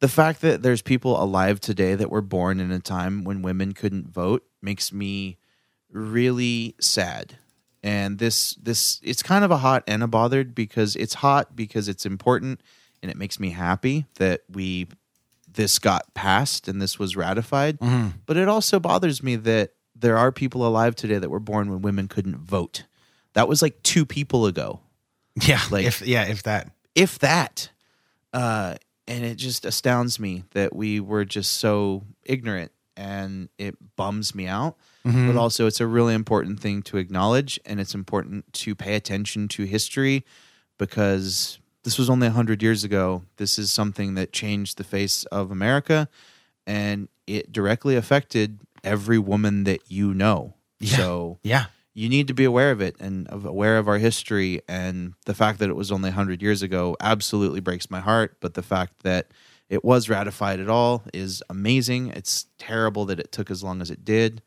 the fact that there's people alive today that were born in a time when women couldn't vote makes me really sad and this this it's kind of a hot and a bothered because it's hot because it's important and it makes me happy that we this got passed and this was ratified but it also bothers me that there are people alive today that were born when women couldn't vote that was like two people ago <laughs> yeah, Like- if yeah, if that. if that. Uh, and it just astounds me that we were just so ignorant and it bums me out. But also, it's a really important thing to acknowledge and it's important to pay attention to history because this was only 100 years ago. This is something that changed the face of America and it directly affected every woman that you know. Yeah. So, Yeah, you need to be aware of it and aware of our history. And the fact that it was only 100 years ago absolutely breaks my heart. But the fact that it was ratified at all is amazing. It's terrible that it took as long as it did.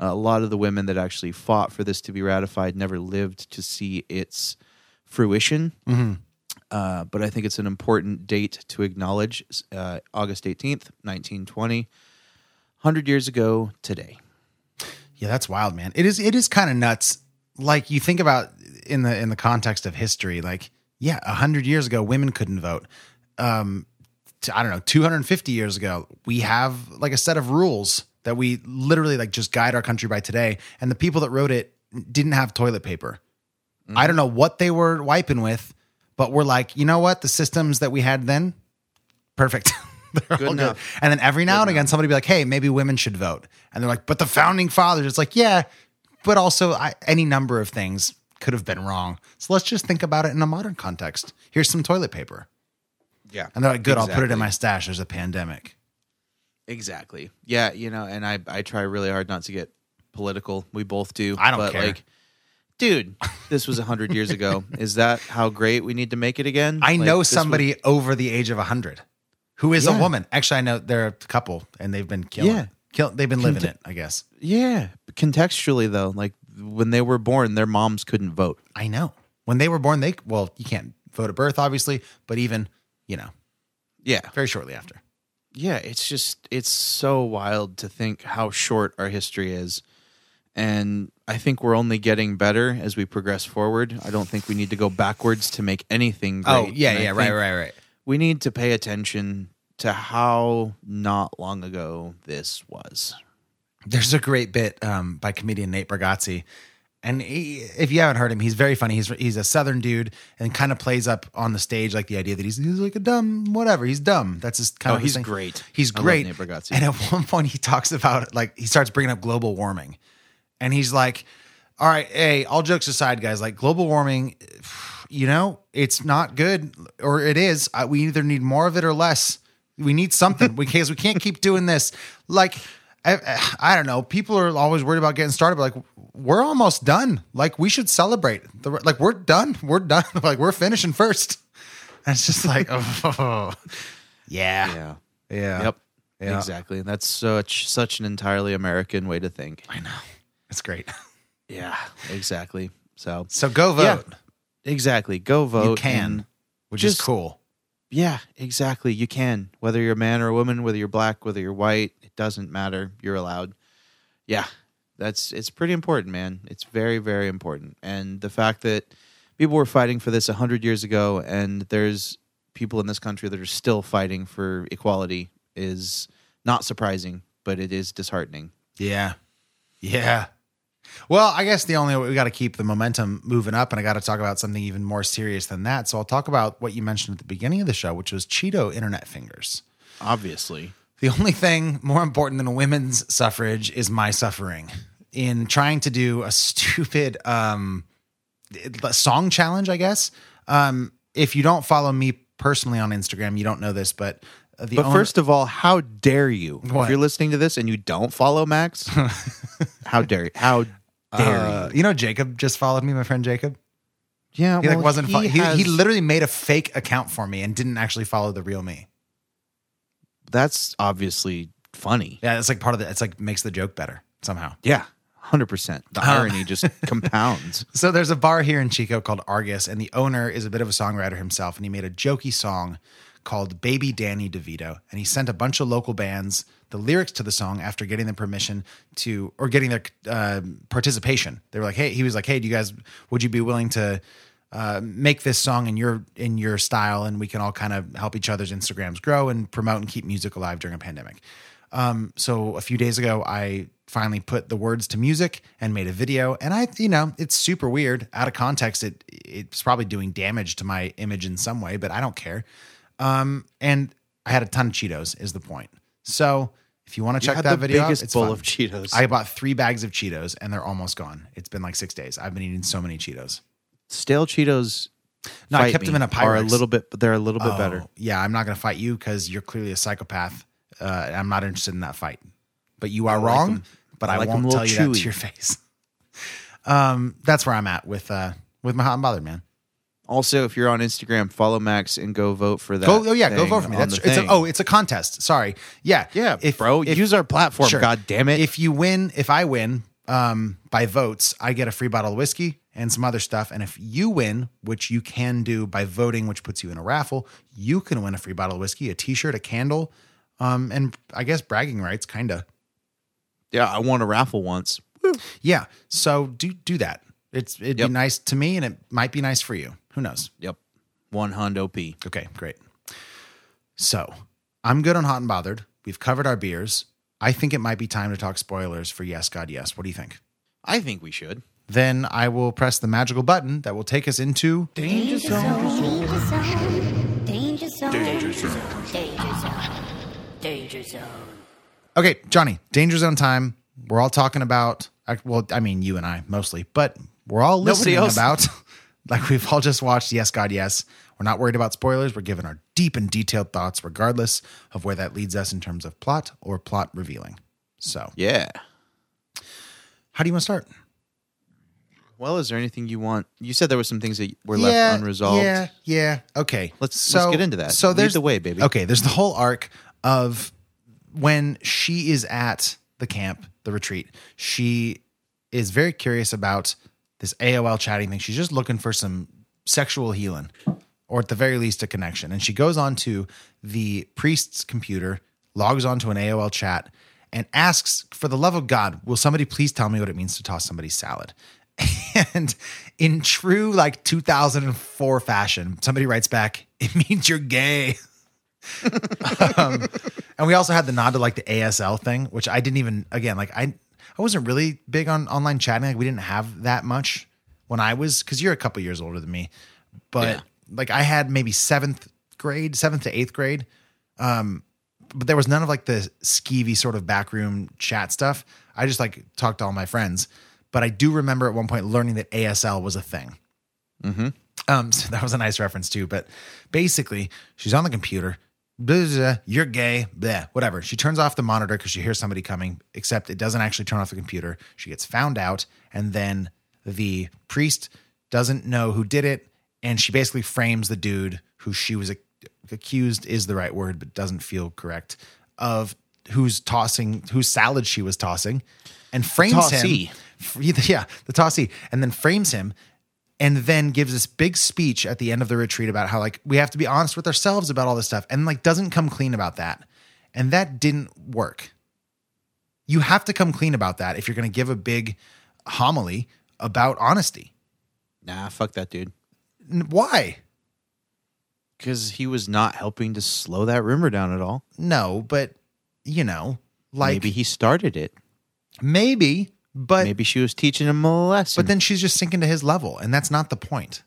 Uh, a lot of the women that actually fought for this to be ratified never lived to see its fruition. Uh, but I think it's an important date to acknowledge uh, August 18th, 1920, 100 years ago today. Yeah, that's wild, man. It is it is kind of nuts. Like you think about in the in the context of history, like yeah, a hundred years ago, women couldn't vote. Um, t- I don't know, two hundred and fifty years ago, we have like a set of rules that we literally like just guide our country by today. And the people that wrote it didn't have toilet paper. I don't know what they were wiping with, but we're like, you know what? The systems that we had then, perfect. <laughs> They're Good all enough. And then every now and again, somebody be like, hey, maybe women should vote. And they're like, but the founding fathers, it's like, yeah, but also I, any number of things could have been wrong. So let's just think about it in a modern context. Here's some toilet paper. Yeah. And they're like, good, I'll put it in my stash. There's a pandemic. Exactly. Yeah, you know, and I I try really hard not to get political. We both do. I don't but care. like dude, this was 100 years ago. <laughs> Is that how great we need to make it again? I Like, know was- somebody over the age of 100 who is Yeah. a woman. Actually, I know they're a couple and they've been killing Yeah. Kill, they've been living it, I guess. Yeah, contextually though, like when they were born, their moms couldn't vote. I know. When they were born, they, well, you can't vote at birth, obviously, but even, you know, Yeah. very shortly after. Yeah, it's just it's so wild to think how short our history is. And I think we're only getting better as we progress forward. I don't think we need to go backwards to make anything great. Oh, yeah, And yeah, right, right, right. We need to pay attention to how not long ago this was. There's a great bit um, by comedian Nate Bargatze. And he, if you haven't heard him, he's very funny. He's he's a southern dude and kind of plays up on the stage like the idea that he's, he's like a dumb whatever. He's dumb. That's his kind Oh, of he's thing. great. He's I great. And at <laughs> one point he talks about like he starts bringing up global warming, and he's like, "All right, hey, all jokes aside, guys, like global warming, you know, it's not good, or it is. Uh, We either need more of it or less. We need something <laughs> because we can't keep doing this. Like, I, I don't know. People are always worried about getting started, but like, we're almost done. Like, we should celebrate. The, like, we're done. We're done. <laughs> like, we're finishing first. And it's just like, oh, <laughs> yeah, Yeah. yeah, Yep. Yeah. Exactly. And that's such such an entirely American way to think. I know. It's great. Yeah, exactly. So So go vote. Yeah, exactly. Go vote. you can, which just- is cool. Yeah, exactly. You can. Whether you're a man or a woman, whether you're black, whether you're white, it doesn't matter. You're allowed. Yeah. That's it's pretty important, man. It's very, very important. And the fact that people were fighting for this hundred years ago and there's people in this country that are still fighting for equality is not surprising, but it is disheartening. Yeah. Yeah. Well, I guess the only way we got to keep the momentum moving up, and I got to talk about something even more serious than that. So I'll talk about what you mentioned at the beginning of the show, which was Cheeto internet fingers. Obviously. The only thing more important than women's suffrage is my suffering in trying to do a <laughs> stupid um, song challenge, I guess. Um, if you don't follow me personally on Instagram, you don't know this, but the But owner- first of all, how dare you? What? If you're listening to this and you don't follow Max, <laughs> how dare you? How dare uh, you? know, Jacob just followed me, my friend Jacob. Yeah, He like wasn't. he He, he, has- he literally made a fake account for me and didn't actually follow the real me. That's obviously funny. Yeah, it's like part of the. It's like makes the joke better somehow. Yeah, hundred percent. The Um, irony just <laughs> compounds. So there's a bar here in Chico called Argus, and the owner is a bit of a songwriter himself, and he made a jokey song called "Baby Danny DeVito," and he sent a bunch of local bands the lyrics to the song after getting their permission to or getting their uh, participation. They were like, "Hey," he was like, "Hey, do you guys would you be willing to?" Uh, make this song in your in your style, and we can all kind of help each other's Instagrams grow and promote and keep music alive during a pandemic. Um, so a few days ago, I finally put the words to music and made a video. And I, you know, it's super weird. Out of context, it it's probably doing damage to my image in some way, but I don't care. Um, and I had a ton of Cheetos, is the point. So if you want to check that the video, out, biggest it's bowl fun. of Cheetos. I bought three bags of Cheetos, and they're almost gone. It's been like six days. I've been eating so many Cheetos. Stale Cheetos. No, I kept them in a Are a little bit, they're a little bit Oh, better. Yeah, I'm not going to fight you because you're clearly a psychopath. Uh, I'm not interested in that fight. But you are like wrong. But I I, like won't tell little you that to your face. <laughs> um, that's where I'm at with uh, with my hot and bothered man. Also, if you're on Instagram, follow Max and go vote for that. Go, oh yeah, go vote for me. That's it's a, oh, it's a contest. Sorry, yeah, Yeah, bro, use our platform, God damn it. If you win, if I win um, by votes, I get a free bottle of whiskey and some other stuff. And if you win, which you can do by voting, which puts you in a raffle, you can win a free bottle of whiskey, a T-shirt, a candle, um, and I guess bragging rights, kinda. yeah, I won a raffle once. Yeah. So do do that. It's it'd Yep. be nice to me, and it might be nice for you. Who knows? Yep, one hundo p. Okay, great. So I'm good on hot and bothered. We've covered our beers. I think it might be time to talk spoilers for Yes, God, Yes. What do you think? I think we should. Then I will press the magical button that will take us into Danger zone. Danger zone. Danger zone. Danger zone. Danger zone. Danger zone. Okay, Johnny, Danger Zone time. We're all talking about, well, I mean, you and I mostly, but we're all listening else. about, <laughs> like we've all just watched Yes, God, Yes. We're not worried about spoilers. We're giving our deep and detailed thoughts, regardless of where that leads us in terms of plot or plot revealing. So, Yeah. how do you want to start? Well, is there anything you want? You said there were some things that were left unresolved. Yeah, yeah. Okay. Let's- let's get into that. So Lead there's the way, baby. Okay, there's the whole arc of when she is at the camp, the retreat. She is very curious about this AOL chatting thing. She's just looking for some sexual healing, or at the very least, a connection. And she goes on to the priest's computer, logs onto an AOL chat, and asks, "For the love of God, will somebody please tell me what it means to toss somebody's salad?" <laughs> And in true like 2004 fashion, somebody writes back, "It means you're gay." <laughs> um, and we also had the nod to like the ASL thing, which I didn't even again like I I wasn't really big on online chatting. Like we didn't have that much when I was because you're a couple years older than me, but Yeah. like I had maybe seventh grade, seventh to eighth grade. Um, but there was none of like the skeevy sort of backroom chat stuff. I just like talked to all my friends. But I do remember at one point learning that ASL was a thing. Um, <laughs> so that was a nice reference too. But basically, she's on the computer. Blah, you're gay, blah, whatever. She turns off the monitor because she hears somebody coming, except it doesn't actually turn off the computer. She gets found out, and then the priest doesn't know who did it. And she basically frames the dude who she was ac- accused is the right word, but doesn't feel correct of who's tossing, whose salad she was tossing, and frames Tossee. him. Yeah, the tossee, and then frames him and then gives this big speech at the end of the retreat about how like we have to be honest with ourselves about all this stuff and like doesn't come clean about that and that didn't work you have to come clean about that if you're going to give a big homily about honesty Nah, fuck that dude. Why Because he was not helping to slow that rumor down at all. no but you know like Maybe he started it. maybe but Maybe she was teaching him a lesson. but then she's just sinking to his level and that's not the point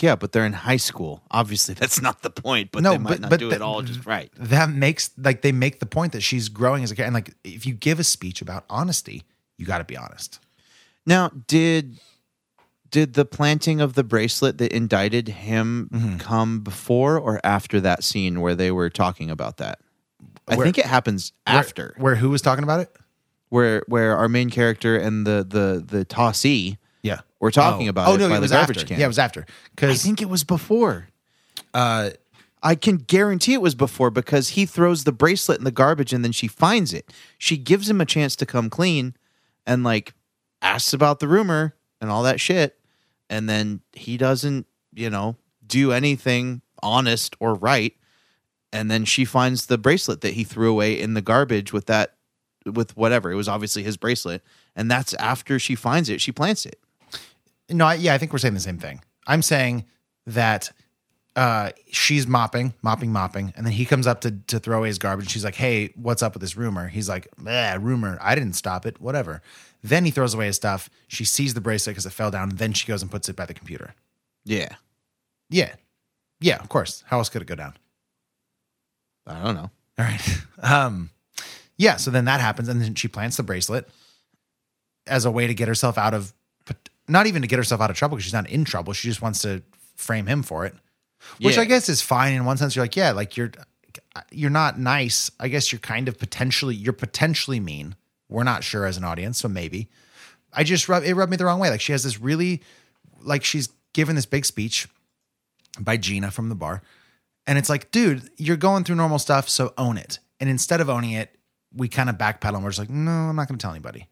yeah, but they're in high school. Obviously, <laughs> that's not the point. But No, they might but- not but do the- it all just right. that makes like they make the point that she's growing as a kid. and like if you give a speech about honesty you got to be honest Now, did did the planting of the bracelet that indicted him Mm-hmm. come before or after that scene where they were talking about that? I Where- think it happens Where- after, where who was talking about it where where our main character and the the the tossee Yeah. were talking oh. about Oh it no, by it the was garbage after. can. Yeah, it was after. Because I think it was before. uh, I can guarantee it was before because he throws the bracelet in the garbage and then she finds it. She gives him a chance to come clean and like asks about the rumor and all that shit. And then he doesn't, you know, do anything honest or right. And then she finds the bracelet that he threw away in the garbage with that, with whatever. It was obviously his bracelet. And that's after she finds it. She plants it. no, I, yeah, I think we're saying the same thing. I'm saying that uh, she's mopping, mopping, mopping, and then he comes up to to throw away his garbage. She's like, "Hey, what's up with this rumor?" He's like, "Yeah, rumor. I didn't stop it. Whatever." Then he throws away his stuff. She sees the bracelet because it fell down. Then she goes and puts it by the computer. Yeah. Yeah, yeah, of course. How else could it go down? I don't know. All right. <laughs> Um, yeah. So then that happens, and then she plants the bracelet as a way to get herself out of, not even to get herself out of trouble because she's not in trouble. She just wants to frame him for it, which Yeah. I guess is fine in one sense. You're like, yeah, like you're you're not nice. I guess you're kind of potentially you're potentially mean. We're not sure as an audience, so maybe. I just rub, it rubbed me the wrong way. Like she has this really, like she's given this big speech by Gina from the bar, and it's like, dude, you're going through normal stuff, so own it. And instead of owning it, we kind of backpedal and we're just like, no, I'm not going to tell anybody.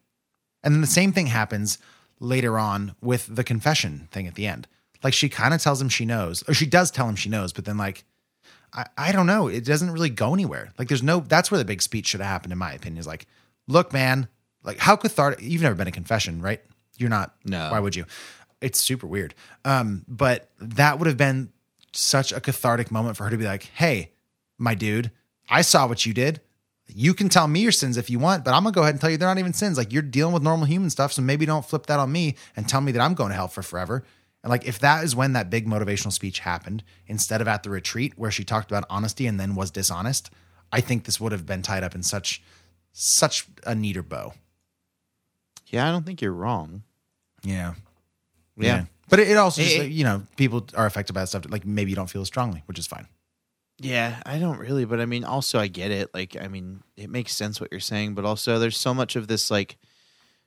And then the same thing happens later on with the confession thing at the end. Like she kind of tells him she knows, or she does tell him she knows, but then like, I, I don't know. It doesn't really go anywhere. Like there's no, that's where the big speech should have happened, in my opinion, is like, look, man, like how cathartic, you've never been in confession, right? You're not, No. why would you? It's super weird. Um, but that would have been such a cathartic moment for her to be like, hey, my dude, I saw what you did. You can tell me your sins if you want, but I'm gonna go ahead and tell you they're not even sins. Like you're dealing with normal human stuff, so maybe don't flip that on me and tell me that I'm going to hell for forever. And like if that is when that big motivational speech happened, instead of at the retreat where she talked about honesty and then was dishonest, I think this would have been tied up in such such a neater bow. Yeah, I don't think you're wrong. Yeah. Yeah. But it, it also just, It- like, you know, people are affected by that stuff. Like maybe you don't feel as strongly, which is fine. Yeah, I don't really, but I mean, also I get it. Like, I mean, it makes sense what you're saying, but also there's so much of this, like,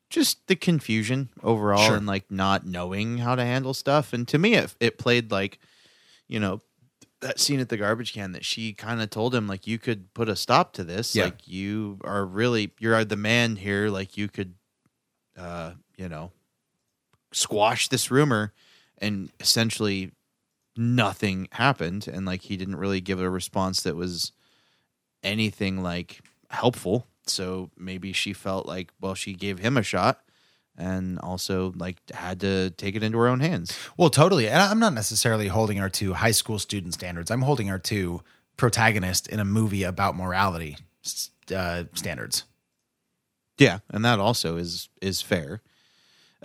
just the confusion overall Sure. and like not knowing how to handle stuff. And to me, it it played like, you know, that scene at the garbage can that she kind of told him like, you could put a stop to this. Yeah. Like, you are really you're the man here. Like, you could, uh, you know, squash this rumor, and essentially nothing happened and like he didn't really give a response that was anything like helpful so maybe she felt like well she gave him a shot and also like had to take it into her own hands Well, totally. And I'm not necessarily holding her to high school student standards. I'm holding her to protagonist in a movie about morality uh, standards. yeah and that also is is fair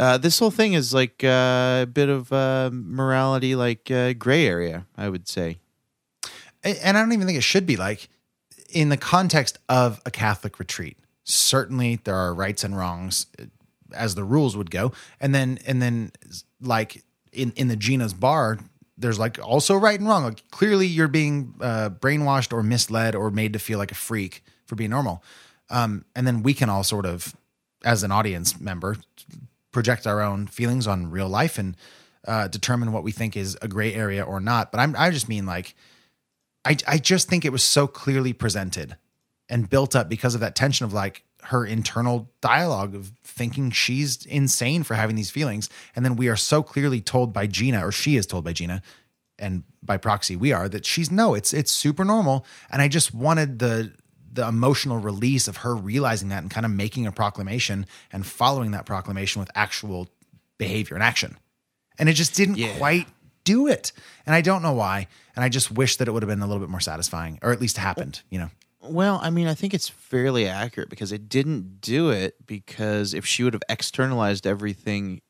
uh, this whole thing is like uh, a bit of uh, morality like uh, gray area i would say And I don't even think it should be like in the context of a Catholic retreat. Certainly, there are rights and wrongs, uh, as the rules would go, and then and then like in in the Gina's bar, there's like also right and wrong. Like clearly, you're being uh, brainwashed or misled or made to feel like a freak for being normal. Um, and then we can all sort of, as an audience member, project our own feelings on real life and uh, determine what we think is a gray area or not. But I'm I just mean like I I just think it was so clearly presented and built up because of that tension of like her internal dialogue of thinking she's insane for having these feelings and then we are so clearly told by Gina or she is told by Gina and by proxy we are that she's no it's it's super normal and I just wanted the the emotional release of her realizing that and kind of making a proclamation and following that proclamation with actual behavior and action and it just didn't Yeah. quite do it and i don't know why and i just wish that it would have been a little bit more satisfying or at least happened you know Well, I mean, I think it's fairly accurate because it didn't do it because if she would have externalized everything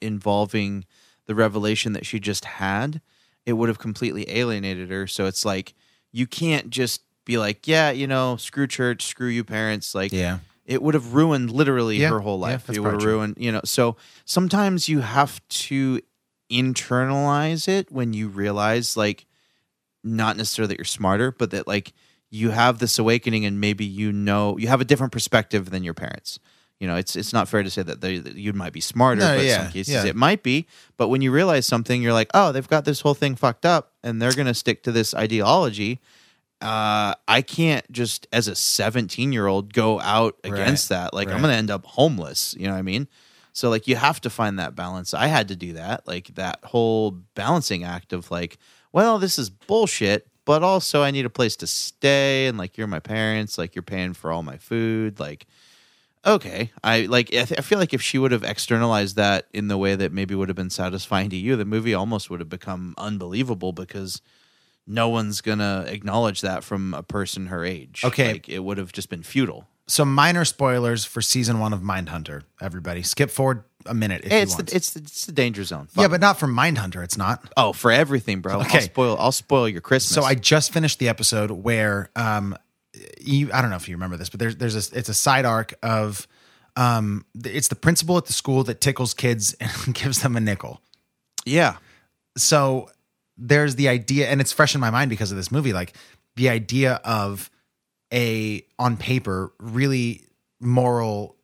involving the revelation that she just had, it would have completely alienated her. So it's like you can't just be like, yeah, you know, screw church, screw you parents, like Yeah. It would have ruined literally Yeah, her whole life. that's it would have ruined, you know. So sometimes you have to internalize it when you realize like not necessarily that you're smarter, but that like you have this awakening and maybe you know you have a different perspective than your parents. You know, it's it's not fair to say that, they, that you might be smarter, No, but in yeah, some cases yeah. it might be. But when you realize something, you're like, oh, they've got this whole thing fucked up, and they're gonna stick to this ideology. Uh, I can't just as a 17 year old go out against that. Like I'm gonna end up homeless. You know what I mean? So like you have to find that balance. I had to do that, like that whole balancing act of like, well, this is bullshit, but also I need a place to stay, and like you're my parents, like you're paying for all my food, like okay i like I, th- I feel like if she would have externalized that in the way that maybe would have been satisfying to you the movie almost would have become unbelievable because no one's gonna acknowledge that from a person her age. Okay. like, it would have just been futile. So minor spoilers for season one of mindhunter everybody. Skip forward a minute if Hey, you it's want. the, it's the, it's the danger zone. Yeah but not for mindhunter it's not. Oh for everything bro. Okay. i'll spoil i'll spoil your christmas. So I just finished the episode where um you I don't know if you remember this, but there's there's a it's a side arc of um it's the principal at the school that tickles kids <laughs> and gives them a nickel. yeah. So there's the idea and it's fresh in my mind because of this movie like the idea of a on paper really moral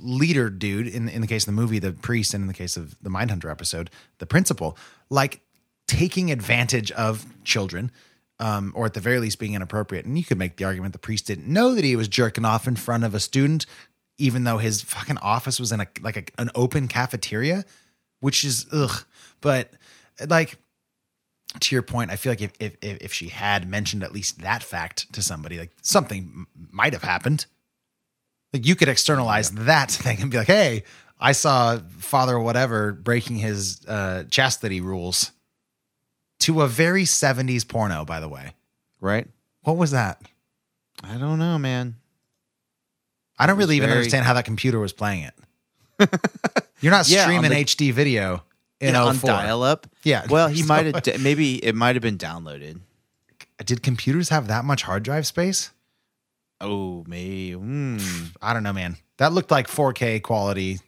leader dude in in the case of the movie, the priest, and in the case of the Mindhunter episode, the principal, like taking advantage of children, um, or at the very least being inappropriate. And you could make the argument the priest didn't know that he was jerking off in front of a student, even though his fucking office was in a like a, an open cafeteria, which is ugh. But like to your point, I feel like if, if if she had mentioned at least that fact to somebody, like something might have happened. Like you could externalize that <laughs> thing and be like, "Hey, I saw Father whatever breaking his uh, chastity rules." To a very '70s porno, by the way. Right? What was that? I don't know, man. I don't really even very- understand how that computer was playing it. <laughs> You're not <laughs> Yeah, streaming the- HD video in Yeah, on dial up. Yeah. Well, he <laughs> So- might have. maybe it might have been downloaded. Did computers have that much hard drive space? Oh, me. Mm. I don't know, man. That looked like 4K quality.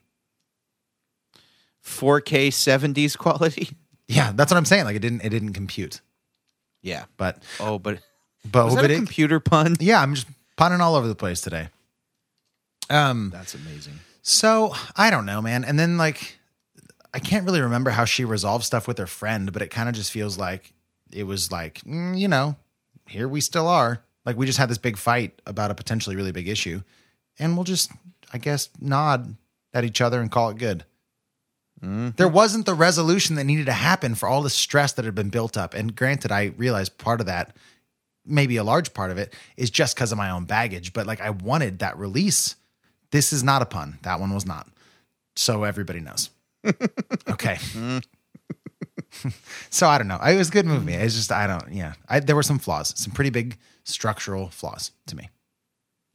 4K 70s quality. <laughs> Yeah, that's what I'm saying. Like it didn't it didn't compute. Yeah. But Oh, but but, was that but it- computer pun? <laughs> yeah, I'm just punning all over the place today. Um That's amazing. so I don't know, man. And then like I can't really remember how she resolved stuff with her friend, but it kind of just feels like it was like, mm, you know, here we still are. Like we just had this big fight about a potentially really big issue. And we'll just, I guess, nod at each other and call it good. There wasn't the resolution that needed to happen for all the stress that had been built up. And granted, I realize part of that, maybe a large part of it, is just because of my own baggage. But like I wanted that release. This is not a pun. That one was not. So everybody knows. Okay. <laughs> so I don't know. It was a good movie. It's just I don't. Yeah, I, there were some flaws, some pretty big structural flaws to me.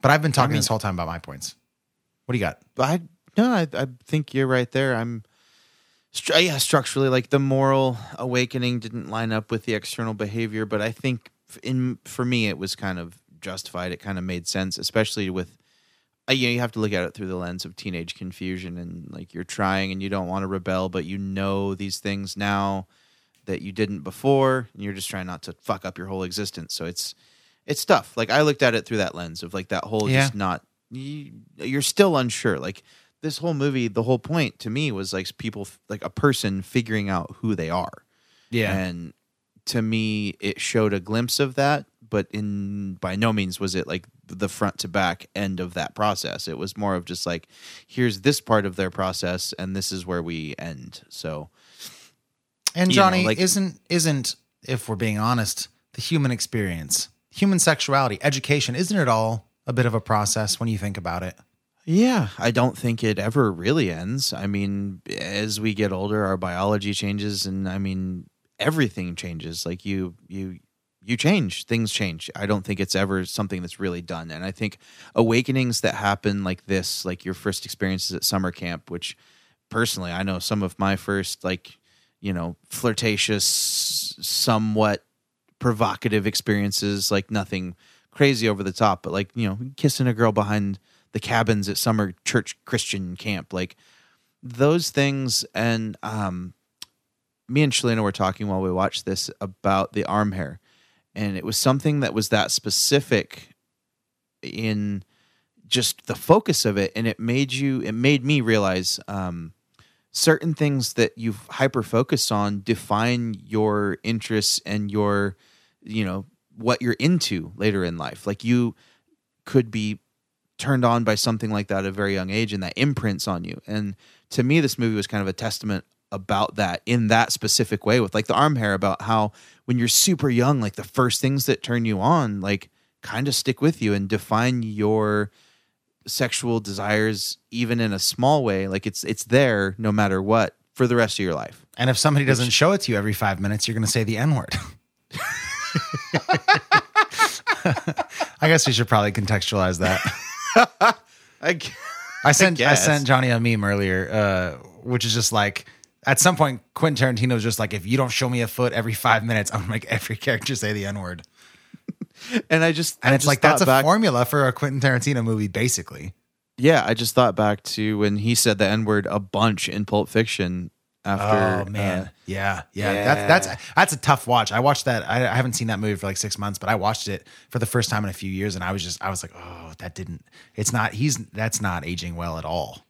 But I've been talking mean- this whole time about my points. What do you got? I no, I, I think you're right there. I'm, stru- uh, yeah, structurally, like the moral awakening didn't line up with the external behavior, but I think in for me it was kind of justified. It kind of made sense, especially with. Uh, you know, you have to look at it through the lens of teenage confusion, and like you're trying and you don't want to rebel, but you know these things now that you didn't before, and you're just trying not to fuck up your whole existence. So it's it's tough. Like I looked at it through that lens of like that whole Yeah. just not you, you're still unsure. Like this whole movie, the whole point to me was like people like a person figuring out who they are. Yeah. And to me it showed a glimpse of that, but in by no means was it like the front to back end of that process. It was more of just like here's this part of their process and this is where we end. So And you know, Johnny like- isn't isn't if we're being honest, the human experience, human sexuality, education, isn't it all a bit of a process when you think about it? Yeah, I don't think it ever really ends. I mean, as we get older, our biology changes, and I mean, everything changes. Like you, you, you change. Things change. I don't think it's ever something that's really done. And I think awakenings that happen like this, like your first experiences at summer camp, which personally, I know some of my first, like, you know, flirtatious, somewhat provocative experiences, like nothing crazy over the top, but like, you know, kissing a girl behind the cabins at summer church Christian camp, like those things. And um, me and Shalina were talking while we watched this about the arm hair, and it was something that was that specific in just the focus of it, and it made you, it made me realize um, certain things that you've hyper focused on define your interests and your, you know, what you're into later in life. Like you could be turned on by something like that at a very young age and that imprints on you. And to me, this movie was kind of a testament about that in that specific way with like the arm hair about how when you're super young, like the first things that turn you on, like kind of stick with you and define your sexual desires even in a small way. Like it's it's there no matter what for the rest of your life. And if somebody doesn't show it to you every five minutes, you're going to say the N word. <laughs> I guess we should probably contextualize that. <laughs> I, I sent I, guess. sent Johnny a meme earlier, uh, which is just like at some point Quentin Tarantino was just like, if you don't show me a foot every five minutes, I'm gonna make every character say the N word. <laughs> and I just And I it's just like that's a formula for a Quentin Tarantino movie, basically. Yeah, I just thought back to when he said the N word a bunch in Pulp Fiction. After oh man, uh, yeah, yeah, yeah. That's that's that's a tough watch. I watched that. I, I haven't seen that movie for like six months, but I watched it for the first time in a few years, and I was just I was like, oh, that didn't. It's not. He's that's not aging well at all.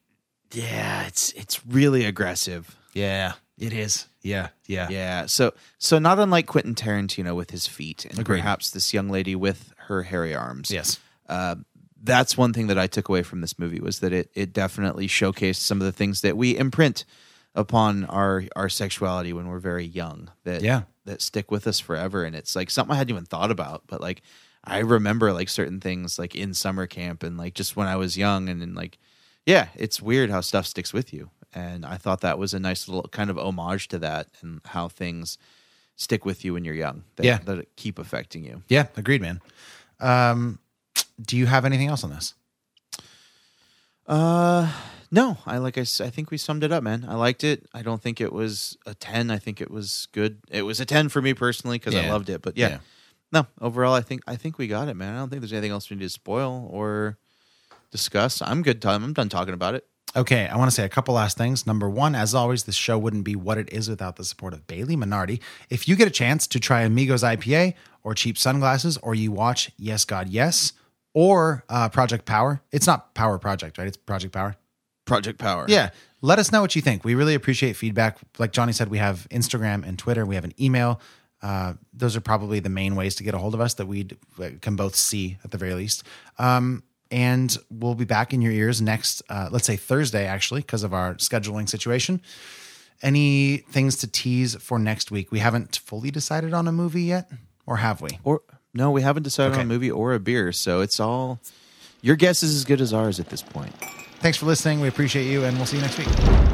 yeah, it's it's really aggressive. Yeah, it is. Yeah, yeah, Yeah. So so not unlike Quentin Tarantino with his feet, and Agreed. perhaps this young lady with her hairy arms. Yes. Uh, that's one thing that I took away from this movie was that it it definitely showcased some of the things that we imprint upon our our sexuality when we're very young. That Yeah. that stick with us forever, and it's like something I hadn't even thought about, but like I remember like certain things like in summer camp and like just when I was young, and then like yeah, it's weird how stuff sticks with you. And I thought that was a nice little kind of homage to that and how things stick with you when you're young. That, Yeah. that keep affecting you. Yeah, agreed, man. Um, do you have anything else on this? Uh, no, I like I, I think we summed it up, man. I liked it. I don't think it was a ten. I think it was good. It was a ten for me personally because I loved it. But yeah, Yeah. no, overall, I think I think we got it, man. I don't think there's anything else we need to spoil or discuss. I'm good. Time. I'm done talking about it. Okay, I want to say a couple last things. Number one, as always, this show wouldn't be what it is without the support of Bailey Minardi. If you get a chance to try Amigos IPA or cheap sunglasses, or you watch Yes God Yes or uh, Project Power, it's not Power Project, right? It's Project Power. Project Power. Yeah. Let us know what you think. We really appreciate feedback. Like Johnny said, we have Instagram and Twitter. We have an email. Uh, those are probably the main ways to get a hold of us that we can both see at the very least. Um, and we'll be back in your ears next, uh, let's say Thursday, actually, because of our scheduling situation. Any things to tease for next week? We haven't fully decided on a movie yet, or have we? Or no, we haven't decided Okay. on a movie or a beer, so it's all your guess is as good as ours at this point. Thanks for listening. We appreciate you, and we'll see you next week.